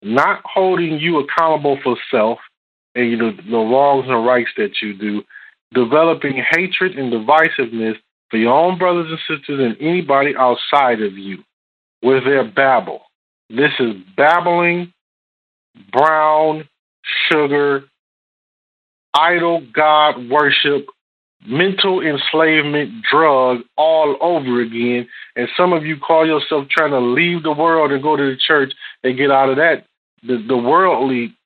not holding you accountable for self, and you know the wrongs and rights that you do, developing hatred and divisiveness for your own brothers and sisters and anybody outside of you with their babble. This is babbling, brown sugar, idol god worship, mental enslavement drug all over again. And some of you call yourself trying to leave the world and go to the church and get out of that, the, the worldly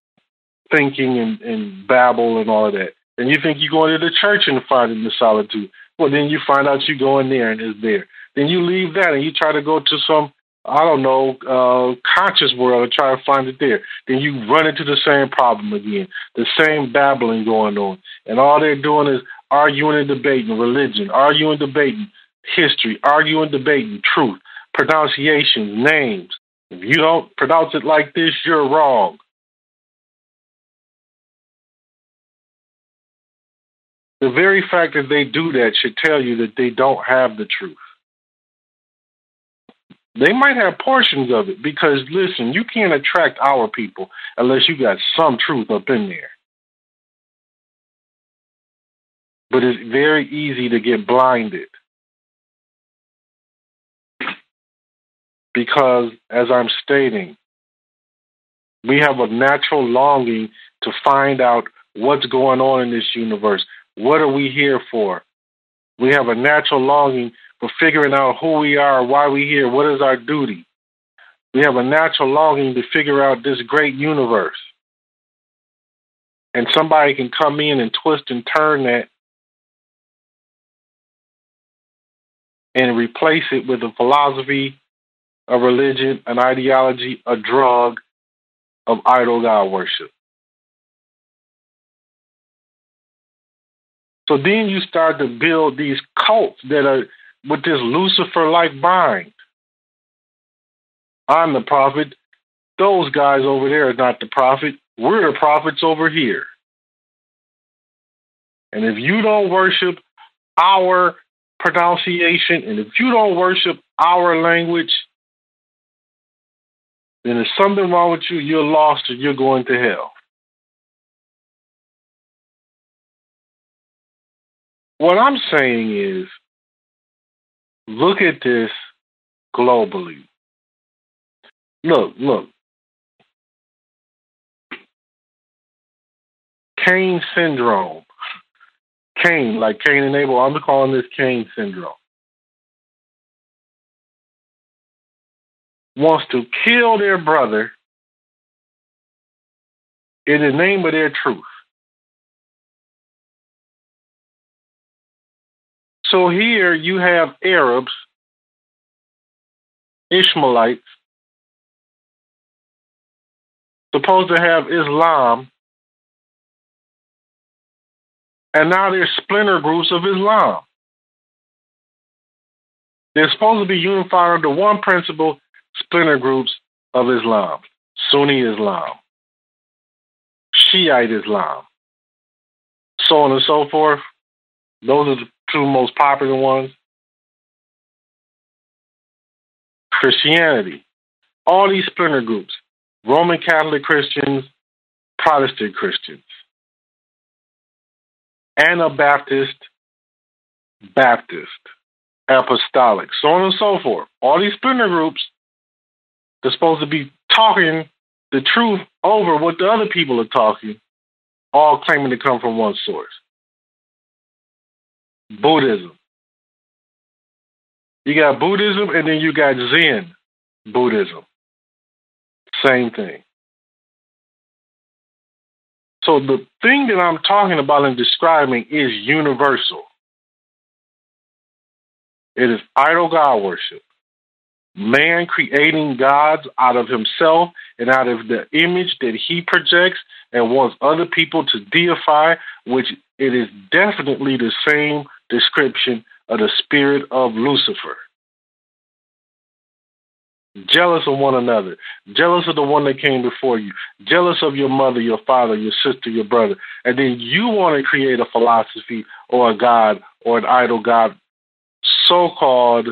thinking and, and babble and all of that. And you think you're going to the church and finding the solitude. Well, then you find out you go in there and it's there. Then you leave that and you try to go to some, I don't know, uh, conscious world and try to find it there. Then you run into the same problem again, the same babbling going on. And all they're doing is arguing and debating religion, arguing, debating history, arguing, debating truth, pronunciations, names. If you don't pronounce it like this, you're wrong. The very fact that they do that should tell you that they don't have the truth. They might have portions of it because, listen, you can't attract our people unless you got some truth up in there. But it's very easy to get blinded. Because, as I'm stating, we have a natural longing to find out what's going on in this universe. What are we here for? We have a natural longing for figuring out who we are, why we're here, what is our duty. We have a natural longing to figure out this great universe. And somebody can come in and twist and turn that and replace it with a philosophy, a religion, an ideology, a drug of idol God worship. So then you start to build these cults that are with this Lucifer like bind. I'm the prophet. Those guys over there are not the prophet. We're the prophets over here. And if you don't worship our pronunciation and if you don't worship our language, then there's something wrong with you. You're lost and you're going to hell. What I'm saying is look at this globally. Look, look. Cain syndrome. Cain, like Cain and Abel, I'm calling this Cain syndrome. Wants to kill their brother in the name of their truth. So here you have Arabs, Ishmaelites, supposed to have Islam, and now there's splinter groups of Islam. They're supposed to be unified under one principle, splinter groups of Islam, Sunni Islam, Shiite Islam, so on and so forth. Those are the two most popular ones. Christianity. All these splinter groups Roman Catholic Christians, Protestant Christians, Anabaptist, Baptist, Apostolic, so on and so forth. All these splinter groups, they're supposed to be talking the truth over what the other people are talking, all claiming to come from one source. Buddhism. You got Buddhism and then you got Zen Buddhism. Same thing. So the thing that I'm talking about and describing is universal. It is idol God worship. Man creating gods out of himself and out of the image that he projects and wants other people to deify, which it is definitely the same description of the spirit of Lucifer. Jealous of one another, jealous of the one that came before you, jealous of your mother, your father, your sister, your brother, and then you want to create a philosophy or a god or an idol god, so called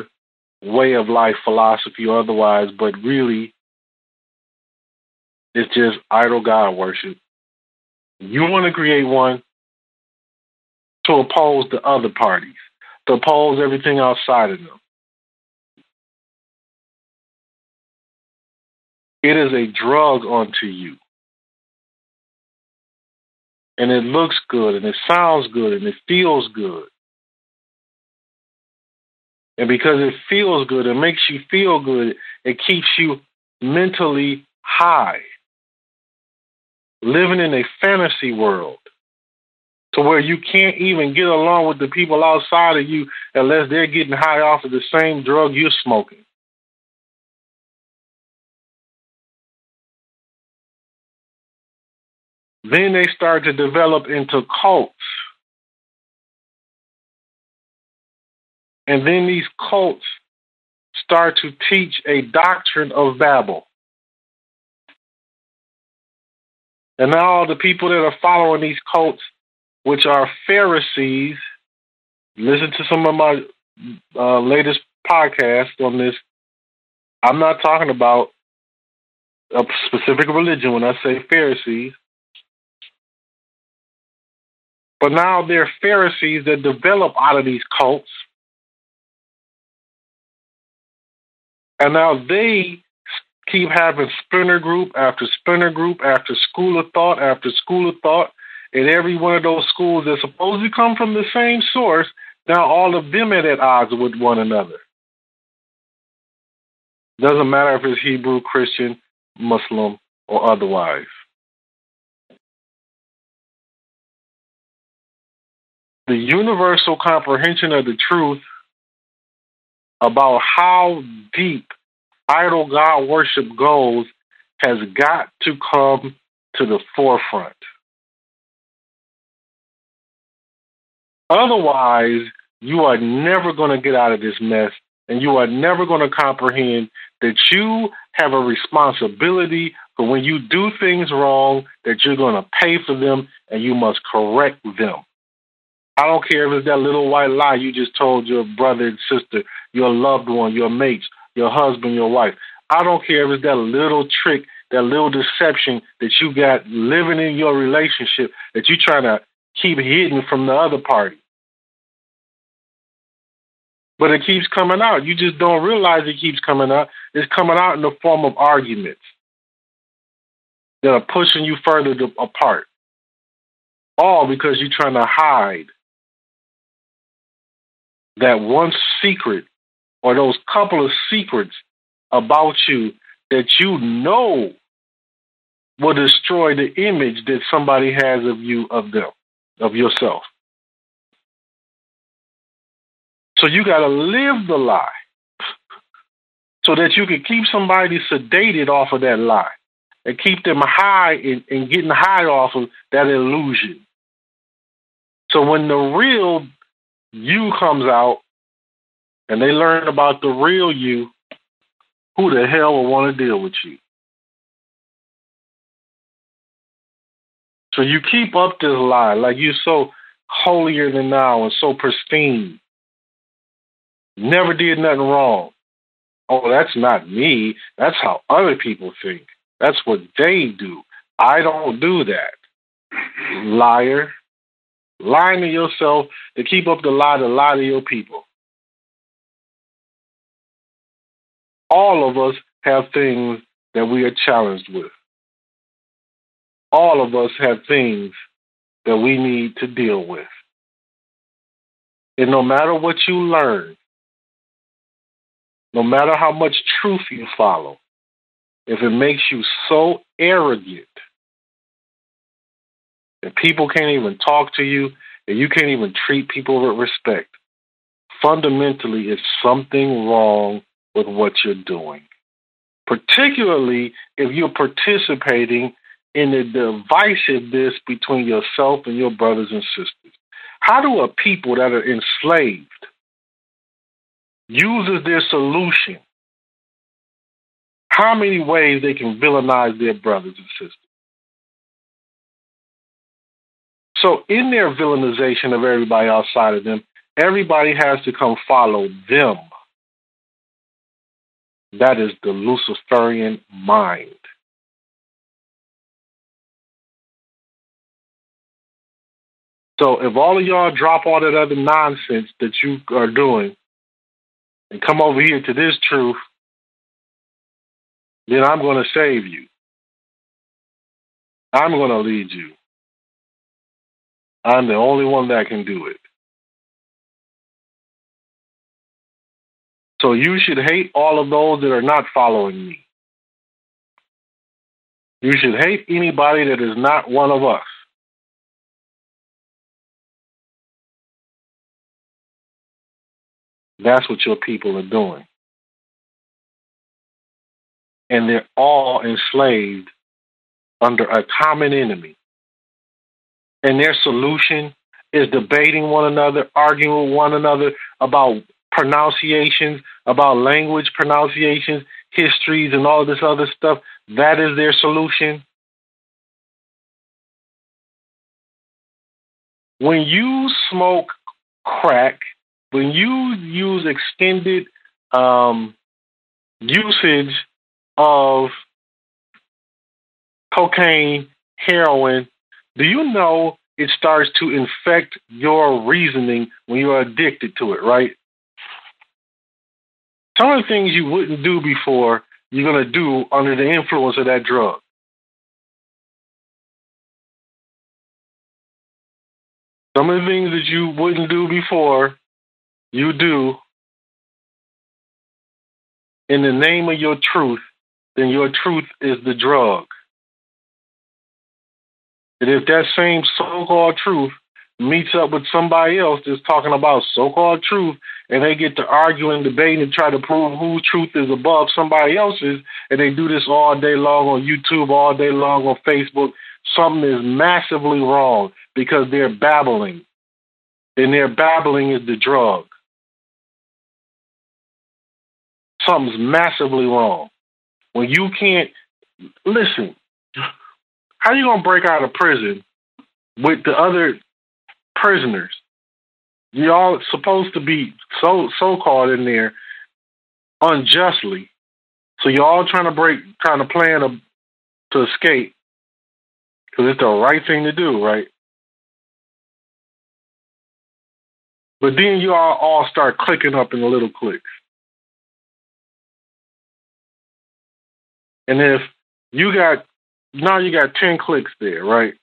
way of life philosophy or otherwise, but really it's just idol god worship. You want to create one, to oppose the other parties, to oppose everything outside of them. It is a drug unto you. And it looks good and it sounds good and it feels good. And because it feels good, it makes you feel good, it keeps you mentally high. Living in a fantasy world to where you can't even get along with the people outside of you unless they're getting high off of the same drug you're smoking. Then they start to develop into cults. And then these cults start to teach a doctrine of Babel. And now all the people that are following these cults which are Pharisees. Listen to some of my uh, latest podcasts on this. I'm not talking about a specific religion when I say Pharisees. But now there are Pharisees that develop out of these cults. And now they keep having splinter group after splinter group after school of thought after school of thought. And every one of those schools that supposedly come from the same source, now all of them are at odds with one another. Doesn't matter if it's Hebrew, Christian, Muslim, or otherwise. The universal comprehension of the truth about how deep idol God worship goes has got to come to the forefront. Otherwise, you are never going to get out of this mess and you are never going to comprehend that you have a responsibility for when you do things wrong, that you're going to pay for them and you must correct them. I don't care if it's that little white lie you just told your brother and sister, your loved one, your mates, your husband, your wife. I don't care if it's that little trick, that little deception that you got living in your relationship that you're trying to keep hidden from the other party. But it keeps coming out. You just don't realize it keeps coming out. It's coming out in the form of arguments that are pushing you further to, apart. All because you're trying to hide that one secret or those couple of secrets about you that you know will destroy the image that somebody has of you, of them, of yourself. So you got to live the lie <laughs> so that you can keep somebody sedated off of that lie and keep them high and, and getting high off of that illusion. So when the real you comes out and they learn about the real you, who the hell will want to deal with you? So you keep up this lie like you're so holier than thou and so pristine. Never did nothing wrong. Oh, that's not me. That's how other people think. That's what they do. I don't do that. Liar. Lying to yourself to keep up the lie to lie to your people. All of us have things that we are challenged with. All of us have things that we need to deal with. And no matter what you learn, no matter how much truth you follow, if it makes you so arrogant that people can't even talk to you, and you can't even treat people with respect, fundamentally, it's something wrong with what you're doing. Particularly if you're participating in the divisiveness between yourself and your brothers and sisters. How do a people that are enslaved uses their solution, how many ways they can villainize their brothers and sisters. So, in their villainization of everybody outside of them, everybody has to come follow them. That is the Luciferian mind. So, if all of y'all drop all that other nonsense that you are doing and come over here to this truth, then I'm going to save you. I'm going to lead you. I'm the only one that can do it. So you should hate all of those that are not following me. You should hate anybody that is not one of us. That's what your people are doing. And they're all enslaved under a common enemy. And their solution is debating one another, arguing with one another about pronunciations, about language pronunciations, histories, and all this other stuff. That is their solution. when you smoke crack, when you use extended um, usage of cocaine, heroin, do you know it starts to infect your reasoning when you're addicted to it, right? Some of the things you wouldn't do before, you're going to do under the influence of that drug. Some of the things that you wouldn't do before, you do in the name of your truth, then your truth is the drug. And if that same so called truth meets up with somebody else that's talking about so called truth and they get to argue and debate and try to prove whose truth is above somebody else's, and they do this all day long on YouTube, all day long on Facebook, something is massively wrong because they're babbling. And their babbling is the drug. Something's massively wrong. When you can't listen, how you gonna break out of prison with the other prisoners? Y'all supposed to be so so called in there unjustly. So y'all trying to break, trying to plan a, to escape because it's the right thing to do, right? But then you all, all start clicking up in the little cliques. And if you got now you got 10 cliques there, right?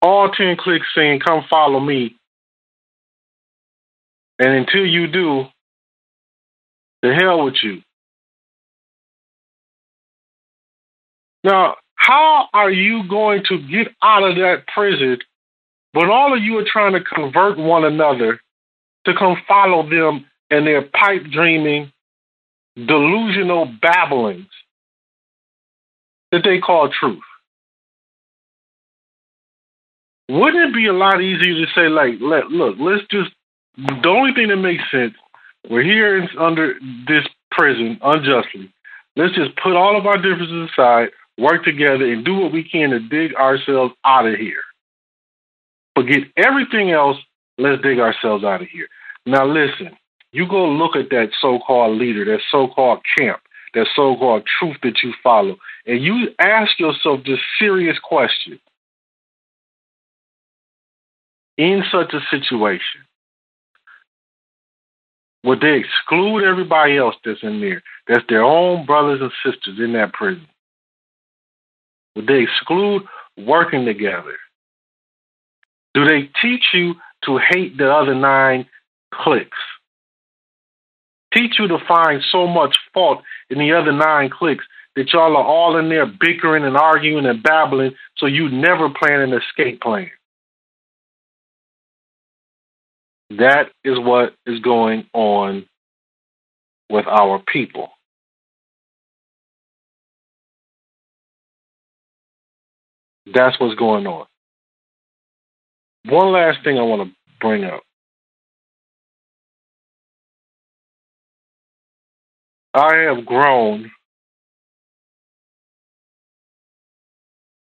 All 10 cliques saying, come follow me. And until you do, the hell with you. Now, how are you going to get out of that prison when all of you are trying to convert one another to come follow them and their pipe dreaming, delusional babblings? that they call truth. Wouldn't it be a lot easier to say, like, let look, let's just the only thing that makes sense, we're here under this prison unjustly. Let's just put all of our differences aside, work together, and do what we can to dig ourselves out of here. Forget everything else. Let's dig ourselves out of here. Now, listen, you go look at that so called leader, that so called camp, that so called truth that you follow, and you ask yourself this serious question in such a situation, would they exclude everybody else that's in there, that's their own brothers and sisters in that prison? Would they exclude working together? Do they teach you to hate the other nine cliques? Teach you to find so much fault in the other nine cliques that y'all are all in there bickering and arguing and babbling, so you never plan an escape plan. That is what is going on with our people. That's what's going on. One last thing I want to bring up. I have grown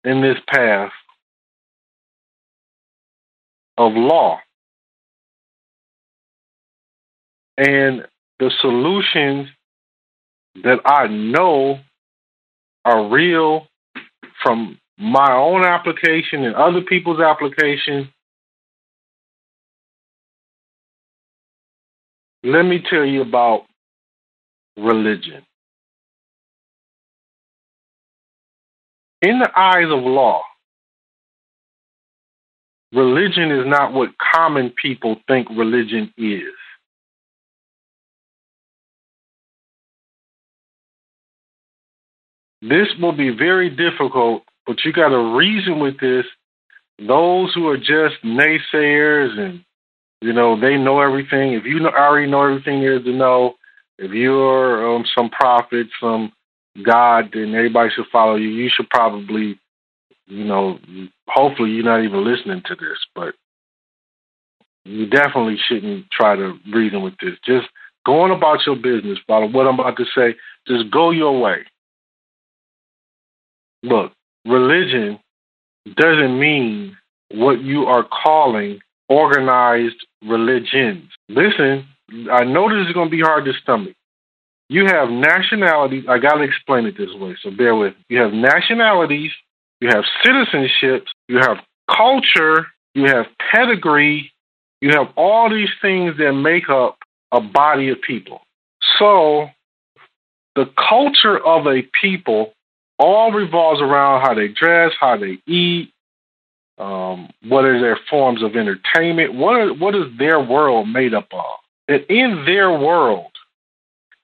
in this path of law. And the solutions that I know are real from my own application and other people's application. Let me tell you about religion. in the eyes of law, religion is not what common people think religion is. This will be very difficult, but you got to reason with this. Those who are just naysayers and you know they know everything. If you already know everything there is to know, if you're um, some prophet, some God, then everybody should follow you. You should probably, you know, hopefully you're not even listening to this, but you definitely shouldn't try to reason with this. Just going about your business, about what I'm about to say, just go your way. Look, religion doesn't mean what you are calling organized religions. Listen, I know this is going to be hard to stomach. You have nationalities. I got to explain it this way, so bear with me. You have nationalities, you have citizenships, you have culture, you have pedigree, you have all these things that make up a body of people. So the culture of a people all revolves around how they dress, how they eat, um, what are their forms of entertainment, what are, what is their world made up of. And in their world,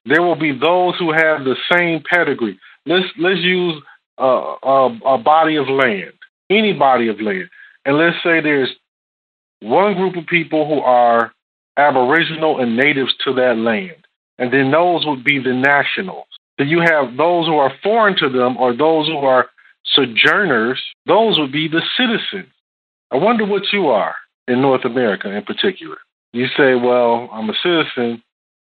there will be those who have the same pedigree. Let's let's use a, a body of land, any body of land, and let's say there's one group of people who are aboriginal and natives to that land, and then those would be the nationals. Then you have those who are foreign to them or those who are sojourners, those would be the citizens. I wonder what you are in North America in particular. You say, well, I'm a citizen,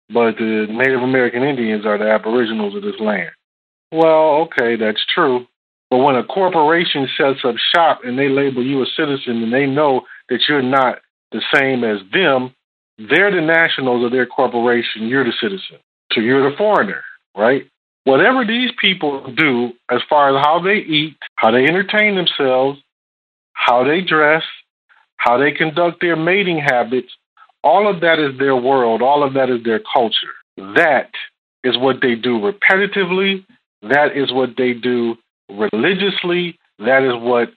but the Native American Indians are the aboriginals of this land. Well, okay, that's true. But when a corporation sets up shop and they label you a citizen and they know that you're not the same as them, they're the nationals of their corporation, you're the citizen. So you're the foreigner, right? Whatever these people do as far as how they eat, how they entertain themselves, how they dress, how they conduct their mating habits, all of that is their world, all of that is their culture. That is what they do repetitively, that is what they do religiously, that is what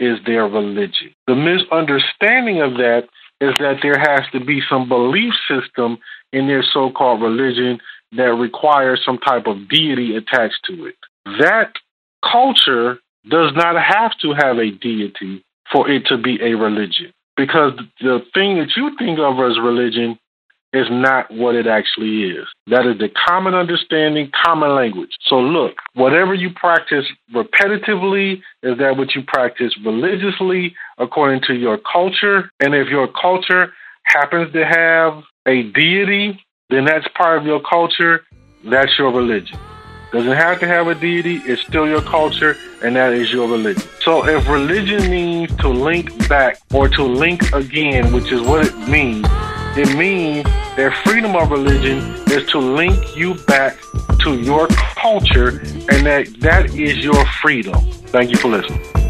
is their religion. The misunderstanding of that is that there has to be some belief system in their so called religion that requires some type of deity attached to it. That culture does not have to have a deity for it to be a religion because the thing that you think of as religion is not what it actually is. That is the common understanding, common language. So look, whatever you practice repetitively, is that what you practice religiously according to your culture? And if your culture happens to have a deity, then that's part of your culture. That's your religion. Doesn't have to have a deity, it's still your culture, and that is your religion. So if religion means to link back or to link again, which is what it means, it means that freedom of religion is to link you back to your culture, and that that is your freedom. Thank you for listening.